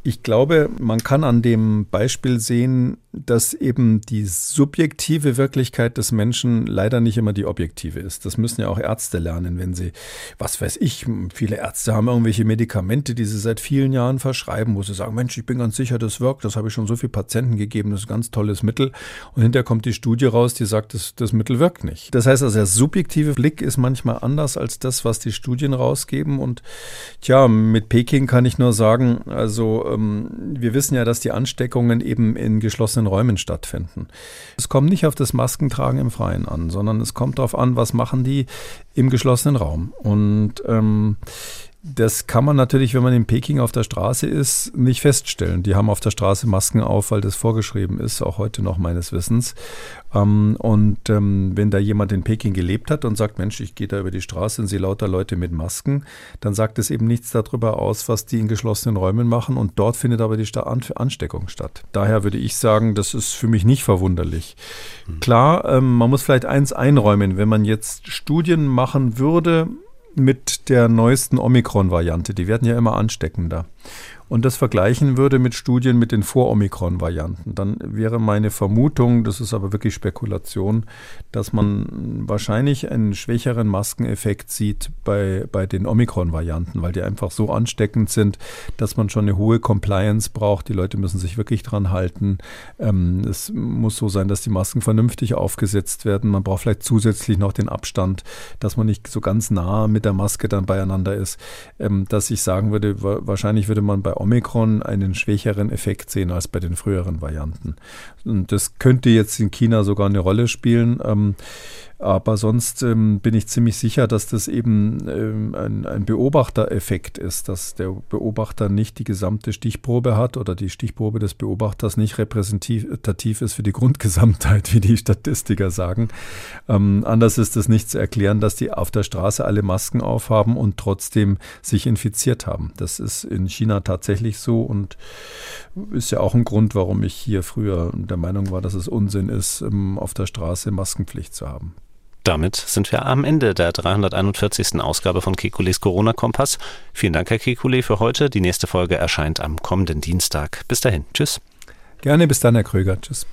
Ich glaube, man kann an dem Beispiel sehen, dass eben die subjektive Wirklichkeit des Menschen leider nicht immer die objektive ist. Das müssen ja auch Ärzte lernen, wenn sie, was weiß ich, viele Ärzte haben irgendwelche Medikamente, die sie seit vielen Jahren verschreiben, wo sie sagen, Mensch, ich bin ganz sicher, das wirkt, das habe ich schon so vielen Patienten gegeben, das ist ein ganz tolles Mittel. Und hinterher kommt die Studie raus, die sagt, das, das Mittel wirkt nicht. Das heißt also, der subjektive Blick ist manchmal anders als das, was die Studien rausgeben. Und tja, mit Peking kann ich nur sagen, also wir wissen ja, dass die Ansteckungen eben in geschlossenen Räumen stattfinden. Es kommt nicht auf das Maskentragen im Freien an, sondern es kommt darauf an, was machen die im geschlossenen Raum. Und ähm, das kann man natürlich, wenn man in Peking auf der Straße ist, nicht feststellen. Die haben auf der Straße Masken auf, weil das vorgeschrieben ist, auch heute noch meines Wissens. Ähm, und ähm, wenn da jemand in Peking gelebt hat und sagt, Mensch, ich gehe da über die Straße und sehe lauter Leute mit Masken, dann sagt es eben nichts darüber aus, was die in geschlossenen Räumen machen. Und dort findet aber die Ansteckung statt. Daher würde ich sagen, das ist für mich nicht verwunderlich. Mhm. Klar, ähm, man muss vielleicht eins einräumen, wenn man jetzt Studien machen würde, mit der neuesten Omikron-Variante. Die werden ja immer ansteckender und das vergleichen würde mit Studien mit den Vor-Omikron-Varianten, dann wäre meine Vermutung, das ist aber wirklich Spekulation, dass man wahrscheinlich einen schwächeren Maskeneffekt sieht bei, bei den Omikron-Varianten, weil die einfach so ansteckend sind, dass man schon eine hohe Compliance braucht. Die Leute müssen sich wirklich dran halten. Ähm, es muss so sein, dass die Masken vernünftig aufgesetzt werden. Man braucht vielleicht zusätzlich noch den Abstand, dass man nicht so ganz nah mit der Maske dann beieinander ist. Ähm, dass ich sagen würde, wahrscheinlich würde man bei Omikron einen schwächeren Effekt sehen als bei den früheren Varianten. Und das könnte jetzt in China sogar eine Rolle spielen. Ähm, aber sonst ähm, bin ich ziemlich sicher, dass das eben ähm, ein, ein Beobachtereffekt ist, dass der Beobachter nicht die gesamte Stichprobe hat oder die Stichprobe des Beobachters nicht repräsentativ ist für die Grundgesamtheit, wie die Statistiker sagen. Ähm, anders ist es nicht zu erklären, dass die auf der Straße alle Masken aufhaben und trotzdem sich infiziert haben. Das ist in China tatsächlich so und ist ja auch ein Grund, warum ich hier früher der Meinung war, dass es Unsinn ist, ähm, auf der Straße Maskenpflicht zu haben. Damit sind wir am Ende der 341. Ausgabe von Kekules Corona-Kompass. Vielen Dank, Herr Kekule, für heute. Die nächste Folge erscheint am kommenden Dienstag. Bis dahin. Tschüss. Gerne, bis dann, Herr Kröger. Tschüss.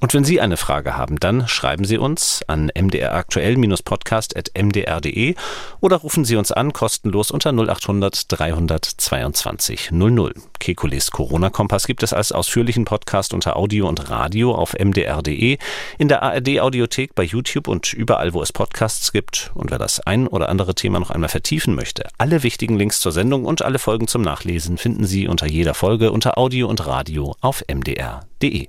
Und wenn Sie eine Frage haben, dann schreiben Sie uns an mdraktuell-podcast.mdr.de oder rufen Sie uns an kostenlos unter 0800 322 00. Kekules Corona-Kompass gibt es als ausführlichen Podcast unter Audio und Radio auf mdr.de, in der ARD-Audiothek, bei YouTube und überall, wo es Podcasts gibt. Und wer das ein oder andere Thema noch einmal vertiefen möchte, alle wichtigen Links zur Sendung und alle Folgen zum Nachlesen finden Sie unter jeder Folge unter Audio und Radio auf mdr.de.